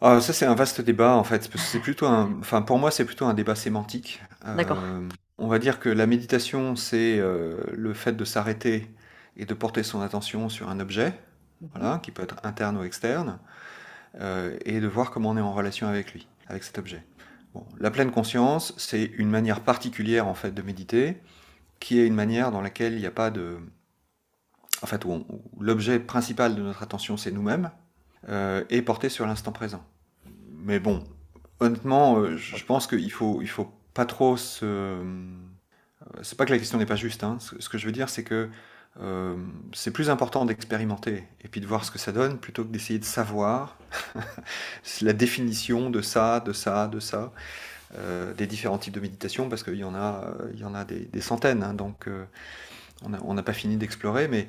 Ah, ça c'est un vaste débat en fait. C'est plutôt un, enfin pour moi c'est plutôt un débat sémantique. D'accord. Euh, on va dire que la méditation c'est euh, le fait de s'arrêter et de porter son attention sur un objet, mmh. voilà, qui peut être interne ou externe, euh, et de voir comment on est en relation avec lui, avec cet objet. Bon, la pleine conscience c'est une manière particulière en fait de méditer, qui est une manière dans laquelle il n'y a pas de en fait, où, l'objet principal de notre attention, c'est nous-mêmes, euh, est porté sur l'instant présent. Mais bon, honnêtement, euh, je pense qu'il faut, il faut pas trop se. Euh, c'est pas que la question n'est pas juste. Hein. Ce, que je veux dire, c'est que c'est plus important d'expérimenter et puis de voir ce que ça donne plutôt que d'essayer de savoir la définition de ça, de ça, de ça, des différents types de méditation, parce qu'il y en a, il y en a des, centaines. Hein. donc, on n'a pas fini d'explorer, mais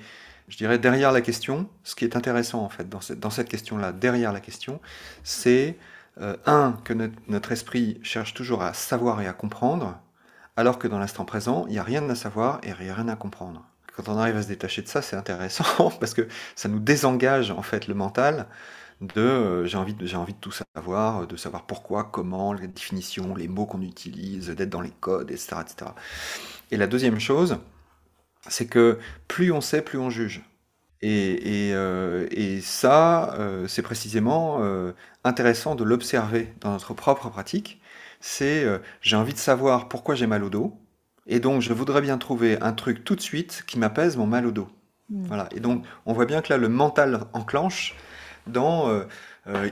je dirais derrière la question, ce qui est intéressant en fait dans cette, question-là, derrière la question, c'est euh, un, que notre, esprit cherche toujours à savoir et à comprendre, alors que dans l'instant présent, il n'y a rien à savoir et rien à comprendre. Quand on arrive à se détacher de ça, c'est intéressant parce que ça nous désengage en fait le mental de euh, j'ai envie, de, j'ai envie de tout savoir, de savoir pourquoi, comment, les définitions, les mots qu'on utilise, d'être dans les codes, etc., etc. Et la deuxième chose, c'est que plus on sait, plus on juge. Et, euh, ça, euh, c'est précisément euh, intéressant de l'observer dans notre propre pratique. C'est j'ai envie de savoir pourquoi j'ai mal au dos, et donc je voudrais bien trouver un truc tout de suite qui m'apaise mon mal au dos. Mmh. Voilà. Et donc on voit bien que là le mental enclenche dans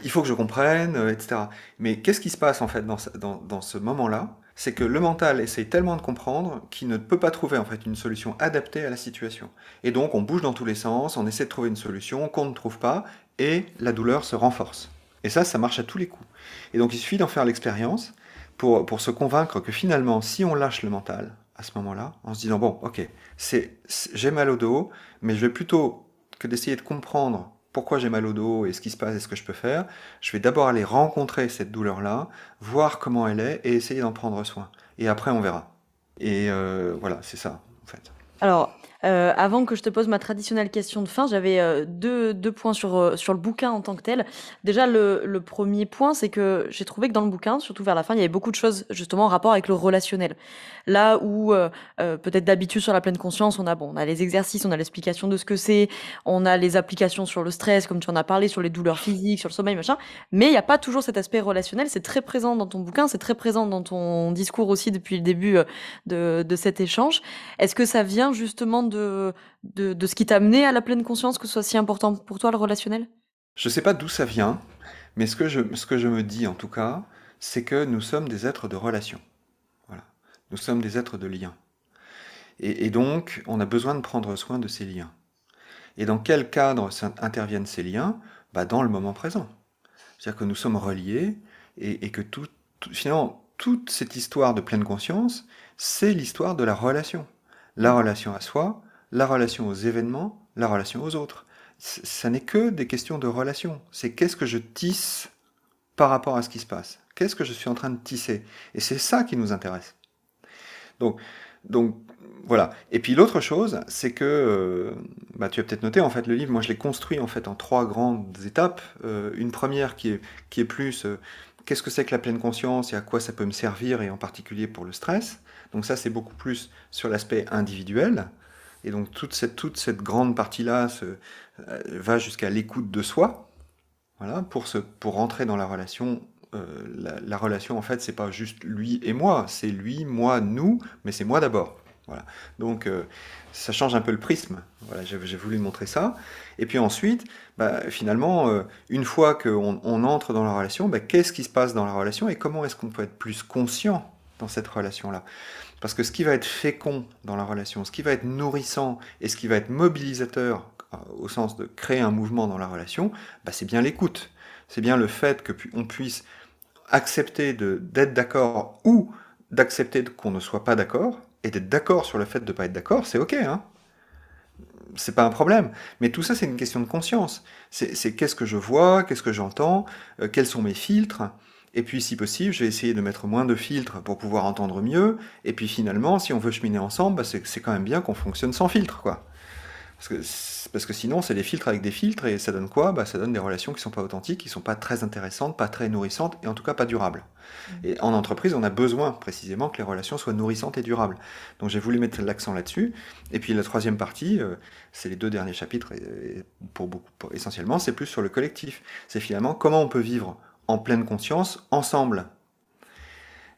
il faut que je comprenne, etc. Mais qu'est-ce qui se passe en fait dans ce moment-là? C'est que le mental essaye tellement de comprendre qu'il ne peut pas trouver en fait une solution adaptée à la situation. Et donc on bouge dans tous les sens, on essaie de trouver une solution qu'on ne trouve pas, et la douleur se renforce. Et ça, ça marche à tous les coups. Et donc il suffit d'en faire l'expérience pour, pour se convaincre que finalement, si on lâche le mental à ce moment-là, en se disant, bon, ok, c'est, j'ai mal au dos, mais je vais plutôt que d'essayer de comprendre pourquoi j'ai mal au dos et ce qui se passe et ce que je peux faire, je vais d'abord aller rencontrer cette douleur-là, voir comment elle est et essayer d'en prendre soin. Et après, on verra. Et euh, voilà, c'est ça, en fait. Euh, avant que je te pose ma traditionnelle question de fin, j'avais euh, deux, deux, points sur, euh, sur le bouquin en tant que tel. Déjà, le, le premier point, c'est que j'ai trouvé que dans le bouquin, surtout vers la fin, il y avait beaucoup de choses justement en rapport avec le relationnel. Là où peut-être d'habitude sur la pleine conscience, on a bon, on a les exercices, on a l'explication de ce que c'est, on a les applications sur le stress, comme tu en as parlé, sur les douleurs physiques, sur le sommeil, machin. Mais il n'y a pas toujours cet aspect relationnel. C'est très présent dans ton bouquin, c'est très présent dans ton discours aussi depuis le début de, de cet échange. Est-ce que ça vient justement de, de, ce qui t'a amené à la pleine conscience, que ce soit si important pour toi le relationnel? Je ne sais pas d'où ça vient, mais ce que, je, ce que je me dis en tout cas, c'est que nous sommes des êtres de relation. Voilà. Nous sommes des êtres de lien. Et, donc, on a besoin de prendre soin de ces liens. Et dans quel cadre interviennent ces liens? Bah Dans le moment présent. C'est-à-dire que nous sommes reliés et, que tout, finalement, toute cette histoire de pleine conscience, c'est l'histoire de la relation la relation à soi, la relation aux événements, la relation aux autres. Ça n'est que des questions de relation. C'est qu'est-ce que je tisse par rapport à ce qui se passe? Qu'est-ce que je suis en train de tisser? Et c'est ça qui nous intéresse. Donc, voilà. Et puis l'autre chose, c'est que, euh, bah, tu as peut-être noté, en fait, le livre, moi je l'ai construit en fait en trois grandes étapes. Euh, une première qui est, qui est plus euh, qu'est-ce que c'est que la pleine conscience et à quoi ça peut me servir, et en particulier pour le stress. Donc ça, c'est beaucoup plus sur l'aspect individuel. Et donc toute cette, toute cette grande partie-là euh, va jusqu'à l'écoute de soi, voilà, pour, se, pour rentrer dans la relation. Euh, la, relation, en fait, c'est pas juste lui et moi, c'est lui, moi, nous, mais c'est moi d'abord. Voilà. Donc euh, ça change un peu le prisme. Voilà, j'ai, voulu montrer ça. Et puis ensuite, bah, finalement, une fois qu'on on entre dans la relation, bah, qu'est-ce qui se passe dans la relation et comment est-ce qu'on peut être plus conscient dans cette relation-là. Parce que ce qui va être fécond dans la relation, ce qui va être nourrissant et ce qui va être mobilisateur euh, au sens de créer un mouvement dans la relation, bah, c'est bien l'écoute. C'est bien le fait qu'on puisse accepter d'être d'accord ou d'accepter qu'on ne soit pas d'accord et d'être d'accord sur le fait de ne pas être d'accord, c'est ok. Hein c'est pas un problème. Mais tout ça, c'est une question de conscience. C'est qu'est-ce que je vois, qu'est-ce que j'entends, euh, quels sont mes filtres. Et puis, si possible, je vais essayer de mettre moins de filtres pour pouvoir entendre mieux. Et puis, finalement, si on veut cheminer ensemble, bah, c'est quand même bien qu'on fonctionne sans filtre, quoi. Parce que, parce que sinon, c'est des filtres avec des filtres, et ça donne quoi? Bah, Ça donne des relations qui sont pas authentiques, qui sont pas très intéressantes, pas très nourrissantes, et en tout cas pas durables. Mmh. Et en entreprise, on a besoin précisément que les relations soient nourrissantes et durables. Donc j'ai voulu mettre l'accent là-dessus. Et puis la troisième partie, euh, c'est les deux derniers chapitres, et pour beaucoup, essentiellement, c'est plus sur le collectif. C'est finalement comment on peut vivre en pleine conscience, ensemble.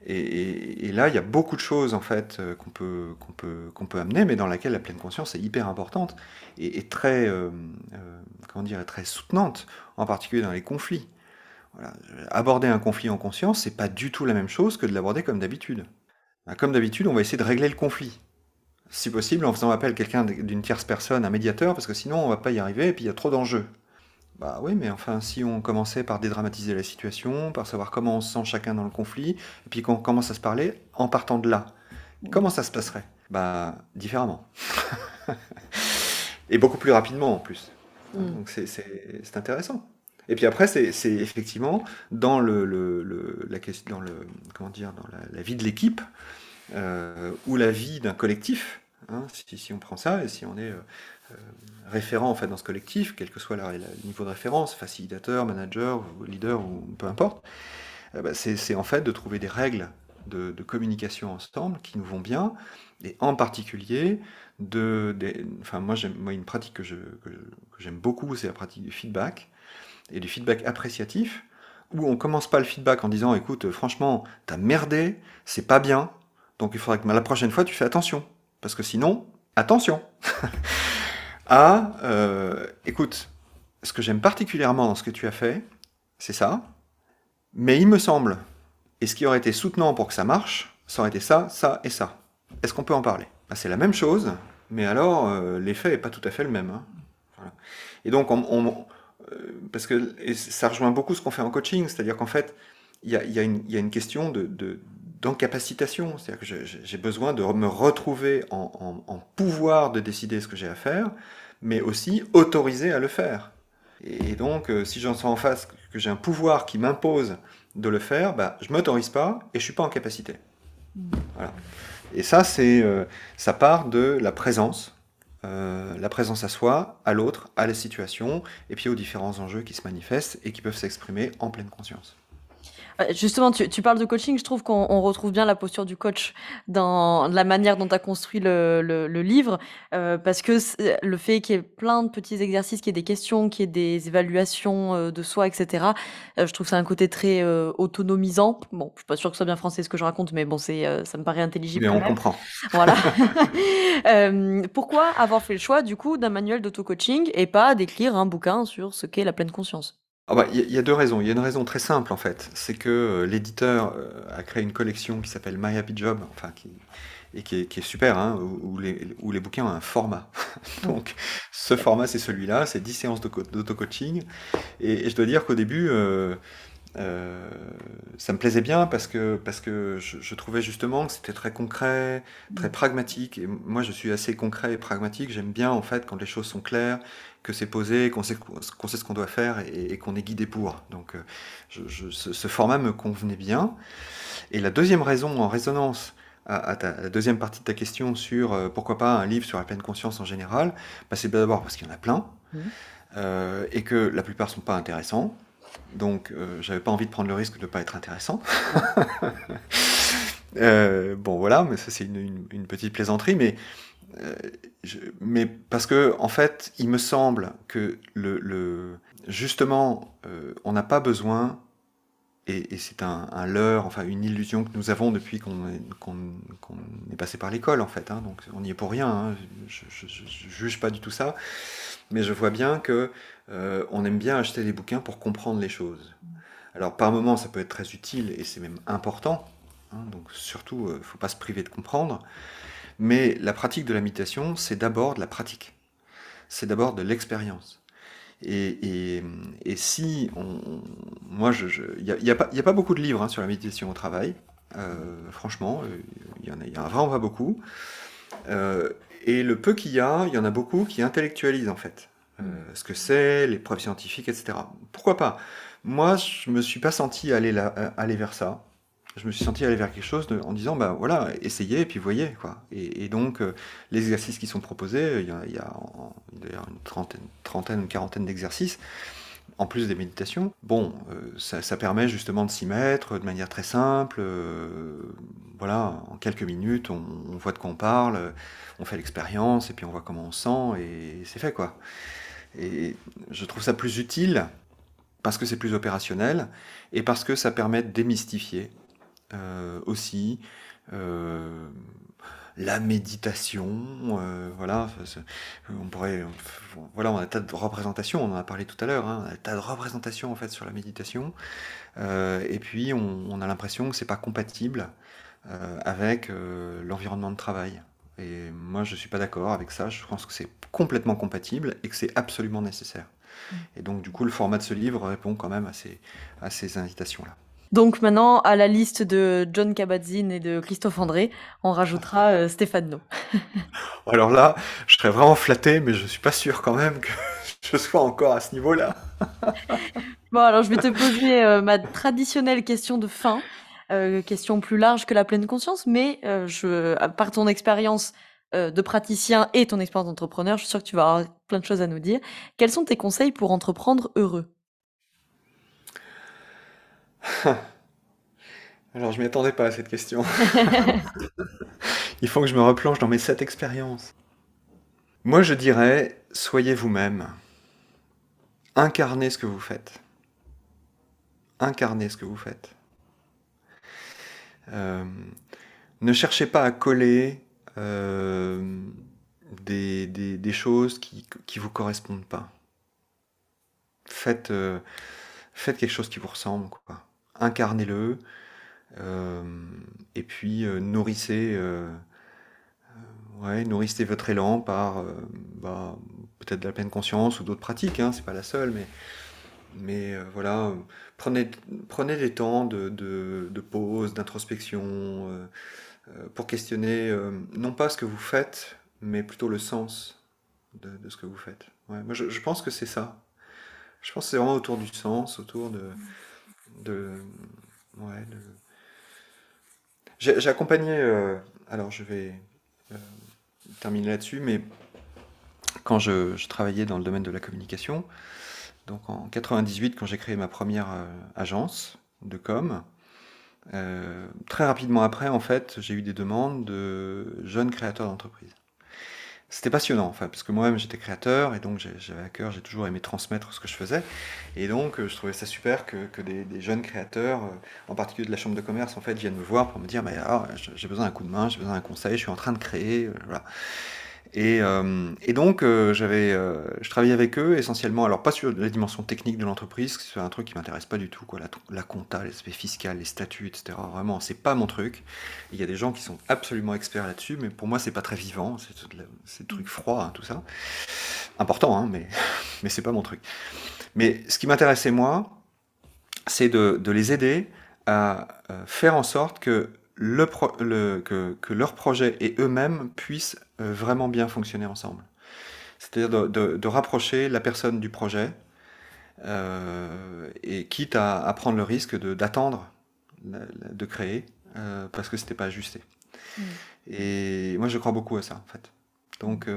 Et, là, il y a beaucoup de choses en fait euh, qu'on peut, amener, mais dans laquelle la pleine conscience est hyper importante et, très, euh, euh, comment dire, très soutenante, en particulier dans les conflits. Aborder un conflit en conscience, c'est pas du tout la même chose que de l'aborder comme d'habitude. Hein, comme d'habitude, on va essayer de régler le conflit. Si possible, en faisant appel à quelqu'un d'une tierce personne, un médiateur, parce que sinon on va pas y arriver et puis il y a trop d'enjeux. Bah oui, mais enfin, si on commençait par dédramatiser la situation, par savoir comment on se sent chacun dans le conflit, et puis qu'on commence à se parler en partant de là, comment ça se passerait? Bah, différemment. et beaucoup plus rapidement en plus. Mm. Donc c'est intéressant. Et puis après, c'est effectivement dans le, la question, dans le comment dire, dans la, vie de l'équipe euh, ou la vie d'un collectif. Hein, si, on prend ça et si on est euh, euh, référent en fait dans ce collectif, quel que soit le niveau de référence, facilitateur, manager, leader ou peu importe, euh, bah, c'est en fait de trouver des règles de, communication ensemble qui nous vont bien, et en particulier de, enfin moi moi une pratique que j'aime beaucoup, c'est la pratique du feedback et du feedback appréciatif où on commence pas le feedback en disant écoute franchement t'as merdé, c'est pas bien, donc il faudrait que la prochaine fois tu fais attention parce que sinon attention à, euh, écoute, ce que j'aime particulièrement dans ce que tu as fait, c'est ça, mais il me semble, et ce qui aurait été soutenant pour que ça marche, ça aurait été ça, ça et ça. Est-ce qu'on peut en parler? Bah, C'est la même chose, mais alors euh, l'effet n'est pas tout à fait le même. Hein. Et donc, on, euh, parce que ça rejoint beaucoup ce qu'on fait en coaching, c'est-à-dire qu'en fait, il y a, une question de, d'encapacitation, c'est-à-dire que j'ai besoin de me retrouver en, pouvoir de décider ce que j'ai à faire, mais aussi autorisé à le faire. Et donc, euh, si j'en sens en face que j'ai un pouvoir qui m'impose de le faire, bah, je m'autorise pas et je suis pas en capacité. Et ça, c'est, euh, ça part de la présence, euh, la présence à soi, à l'autre, à la situation, et puis aux différents enjeux qui se manifestent et qui peuvent s'exprimer en pleine conscience. Euh, justement, tu, parles de coaching, je trouve qu'on retrouve bien la posture du coach dans la manière dont tu as construit le, livre, euh, parce que le fait qu'il y ait plein de petits exercices, qu'il y ait des questions, qu'il y ait des évaluations euh, de soi, etc., je trouve que c'est un côté très autonomisant. Bon, je suis pas sûre que ce soit bien français ce que je raconte, mais bon, c'est ça me paraît intelligible. Mais on comprend. Voilà. pourquoi avoir fait le choix, du coup, d'un manuel d'auto-coaching et pas d'écrire un bouquin sur ce qu'est la pleine conscience? Ah bah, il y, a deux raisons. Il y a une raison très simple en fait, c'est que euh, l'éditeur euh, a créé une collection qui s'appelle My Happy Job, enfin qui, et qui est, super, hein, où, les, bouquins ont un format. Donc ce format c'est celui-là, c'est 10 séances d'auto-coaching. Et, je dois dire qu'au début, euh, ça me plaisait bien parce que, parce que je, trouvais justement que c'était très concret, très pragmatique. Et moi je suis assez concret et pragmatique. J'aime bien en fait quand les choses sont claires que c'est posé, qu'on sait, qu'on sait ce qu'on doit faire et, qu'on est guidé pour. Donc euh, je, ce, format me convenait bien. Et la deuxième raison, en résonance à, la deuxième partie de ta question sur euh, pourquoi pas un livre sur la pleine conscience en général, bah, c'est d'abord parce qu'il y en a plein mmh. euh, et que la plupart sont pas intéressants. Donc j'avais pas envie de prendre le risque de ne pas être intéressant. bon voilà, mais ça c'est une, une, petite plaisanterie, mais euh, mais parce que, en fait, il me semble que le, justement, euh, on n'a pas besoin, et, c'est un, leurre, enfin une illusion que nous avons depuis qu'on est, passé par l'école, en fait. Hein, donc on n'y est pour rien. Hein, je, ne juge pas du tout ça, mais je vois bien que euh, on aime bien acheter des bouquins pour comprendre les choses. Alors par moments, ça peut être très utile et c'est même important. Hein, donc surtout, il ne faut pas se priver de comprendre. Mais la pratique de la méditation, c'est d'abord de la pratique. C'est d'abord de l'expérience. Et, si moi, il n'y a, pas beaucoup de livres hein, sur la méditation au travail. Euh, franchement, il y en a, vraiment pas beaucoup. Euh, et le peu qu'il y a, il y en a beaucoup qui intellectualisent en fait euh, ce que c'est, les preuves scientifiques, etc. Pourquoi pas? Moi, je me suis pas senti aller vers ça je me suis senti aller vers quelque chose en disant, bah voilà, essayez et puis voyez. Quoi. Et, donc, euh, les exercices qui sont proposés, il y a, a une trentaine, trentaine, une quarantaine d'exercices, en plus des méditations. Bon, euh, ça, permet justement de s'y mettre de manière très simple. Euh, voilà, en quelques minutes, on, voit de quoi on parle, on fait l'expérience et puis on voit comment on sent et c'est fait quoi. Et je trouve ça plus utile parce que c'est plus opérationnel et parce que ça permet de démystifier aussi la méditation, voilà, on pourrait, voilà, on a un tas de représentations, on en a parlé tout à l'heure, hein, on a un tas de représentations en fait sur la méditation, et puis on, a l'impression que c'est pas compatible avec l'environnement de travail. Et moi, je suis pas d'accord avec ça. Je pense que c'est complètement compatible et que c'est absolument nécessaire. Mm. Et donc, du coup, le format de ce livre répond quand même à ces, à ces invitations-là. Donc maintenant, à la liste de John Kabat-Zinn et de Christophe André, on rajoutera euh, Stéphane No. Alors là, je serais vraiment flatté, mais je suis pas sûr quand même que je sois encore à ce niveau-là. bon, alors je vais te poser euh, ma traditionnelle question de fin. Euh, question plus large que la pleine conscience, mais euh, je, par ton expérience de praticien et ton expérience d'entrepreneur, je suis sûr que tu vas avoir plein de choses à nous dire. Quels sont tes conseils pour entreprendre heureux? Alors, je m'y attendais pas à cette question. Il faut que je me replonge dans mes sept expériences. Moi, je dirais, soyez vous-même. Incarnez ce que vous faites. Incarnez ce que vous faites. Euh, ne cherchez pas à coller euh, des, choses qui ne vous correspondent pas. Faites, euh, faites quelque chose qui vous ressemble. Quoi. Incarnez-le. et puis nourrissez, ouais, nourrissez votre élan par bah, peut-être de la pleine conscience ou d'autres pratiques. Hein, c'est pas la seule, mais mais euh, voilà, prenez, prenez des temps de, de, pause, d'introspection, euh, euh, pour questionner non pas ce que vous faites, mais plutôt le sens de, ce que vous faites. moi, je, pense que c'est ça. Je pense que c'est vraiment autour du sens, autour de. De ouais, J'ai accompagné. alors, je vais terminer là-dessus, mais quand je, travaillais dans le domaine de la communication, donc en 98, quand j'ai créé ma première euh, agence de com, euh, très rapidement après, en fait, j'ai eu des demandes de jeunes créateurs d'entreprise. C'était passionnant, enfin, parce que moi-même j'étais créateur et donc j'avais à cœur, j'ai toujours aimé transmettre ce que je faisais. Et donc euh, je trouvais ça super que, des, jeunes créateurs, en particulier de la chambre de commerce, en fait, viennent me voir pour me dire j'ai besoin d'un coup de main, j'ai besoin d'un conseil, je suis en train de créer. voilà. Et, euh, et donc, euh, j'avais, euh, je travaillais avec eux essentiellement, alors pas sur la dimension technique de l'entreprise, c'est un truc qui m'intéresse pas du tout, quoi, la, compta, l'aspect fiscal, les statuts, etc. Vraiment, c'est pas mon truc. Il y a des gens qui sont absolument experts là-dessus, mais pour moi, c'est pas très vivant, c'est des trucs froids, hein, tout ça. Important, hein, mais, mais c'est pas mon truc. Mais ce qui m'intéressait, moi, c'est de les aider à faire en sorte que le, le que, que leur projet et eux-mêmes puissent euh, vraiment bien fonctionner ensemble. C'est-à-dire de, rapprocher la personne du projet, euh, et quitte à, prendre le risque d'attendre de, créer, euh, parce que c'était pas ajusté. Mm. Et moi, je crois beaucoup à ça, en fait. Donc,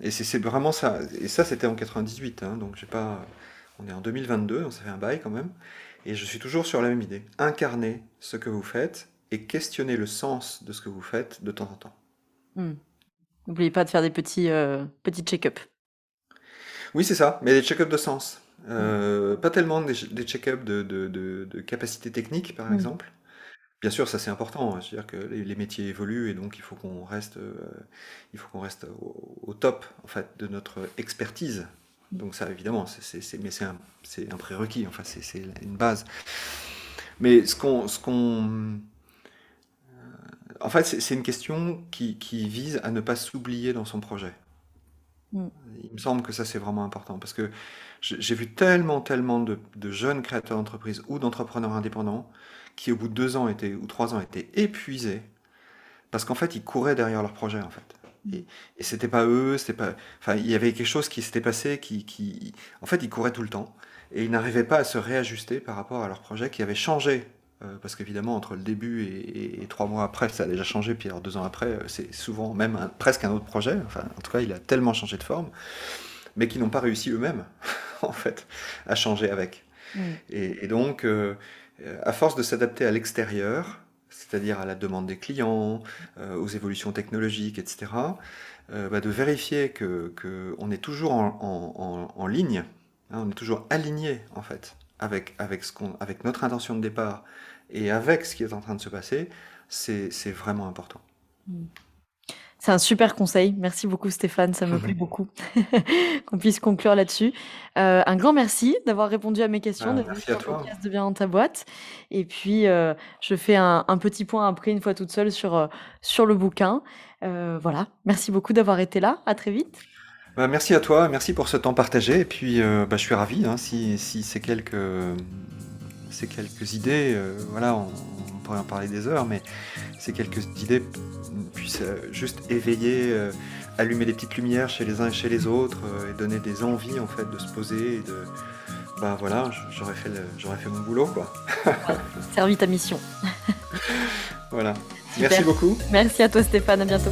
et c'est vraiment ça. Et ça, c'était en 98. Hein, donc, j'ai pas. On est en 2022, donc ça fait un bail quand même. Et je suis toujours sur la même idée. Incarner ce que vous faites et questionner le sens de ce que vous faites de temps en temps. Mm. N'oubliez pas de faire des petits, euh, petits check-up. Oui, c'est ça, mais des check-up de sens. Euh, pas tellement des, des check-up de, de, de, capacité technique, par mm. exemple. Bien sûr, ça c'est important. Hein. C'est-à-dire que les, métiers évoluent et donc il faut qu'on reste, euh, il faut qu'on reste au, top en fait de notre expertise. Donc ça, évidemment, c'est, mais c'est un, un, prérequis. Enfin, c'est, une base. Mais ce qu'on, ce qu'on en fait, c'est une question qui, vise à ne pas s'oublier dans son projet. Mm. Il me semble que ça, c'est vraiment important parce que j'ai vu tellement, tellement de, jeunes créateurs d'entreprises ou d'entrepreneurs indépendants qui, au bout de deux ans étaient, ou trois ans, étaient épuisés parce qu'en fait, ils couraient derrière leur projet, en fait. Mm. Et, et c'était pas eux, c'était pas. Enfin, il y avait quelque chose qui s'était passé qui, qui. En fait, ils couraient tout le temps et ils n'arrivaient pas à se réajuster par rapport à leur projet qui avait changé euh, parce qu'évidemment, entre le début et, trois mois après, ça a déjà changé. Puis alors deux ans après, euh, c'est souvent même presque un autre projet. Enfin, en tout cas, il a tellement changé de forme, mais qui n'ont pas réussi eux-mêmes, en fait, à changer avec. Mm. Et, donc, euh, à force de s'adapter à l'extérieur, c'est-à-dire à la demande des clients, aux évolutions technologiques, etc., bah, de vérifier que, que, on est toujours en, en, en ligne, hein, on est toujours aligné, en fait, avec, avec, ce qu'on, avec notre intention de départ et avec ce qui est en train de se passer, c'est, vraiment important. Mm. C'est un super conseil. Merci beaucoup Stéphane, ça me plaît beaucoup qu'on puisse conclure là-dessus. Euh, un grand merci d'avoir répondu à mes questions, Ah, venu merci à toi. de Bien dans ta boîte. Et puis, euh, je fais un, un petit point après, une fois toute seule, sur, euh, sur le bouquin. Euh, voilà, merci beaucoup d'avoir été là. À très vite. Bah, merci à toi, merci pour ce temps partagé. Et puis, euh, bah, je suis ravi hein, si, si ces quelques, ces quelques idées, euh, voilà, on, on pourrait en parler des heures, mais ces quelques idées puissent euh, juste éveiller, euh, allumer des petites lumières chez les uns et chez les autres, et donner des envies en fait de se poser et de, bah voilà, j'aurais fait, le- j'aurais fait mon boulot quoi. Servi ta mission. Voilà. Super. Merci beaucoup. Merci à toi Stéphane, à bientôt.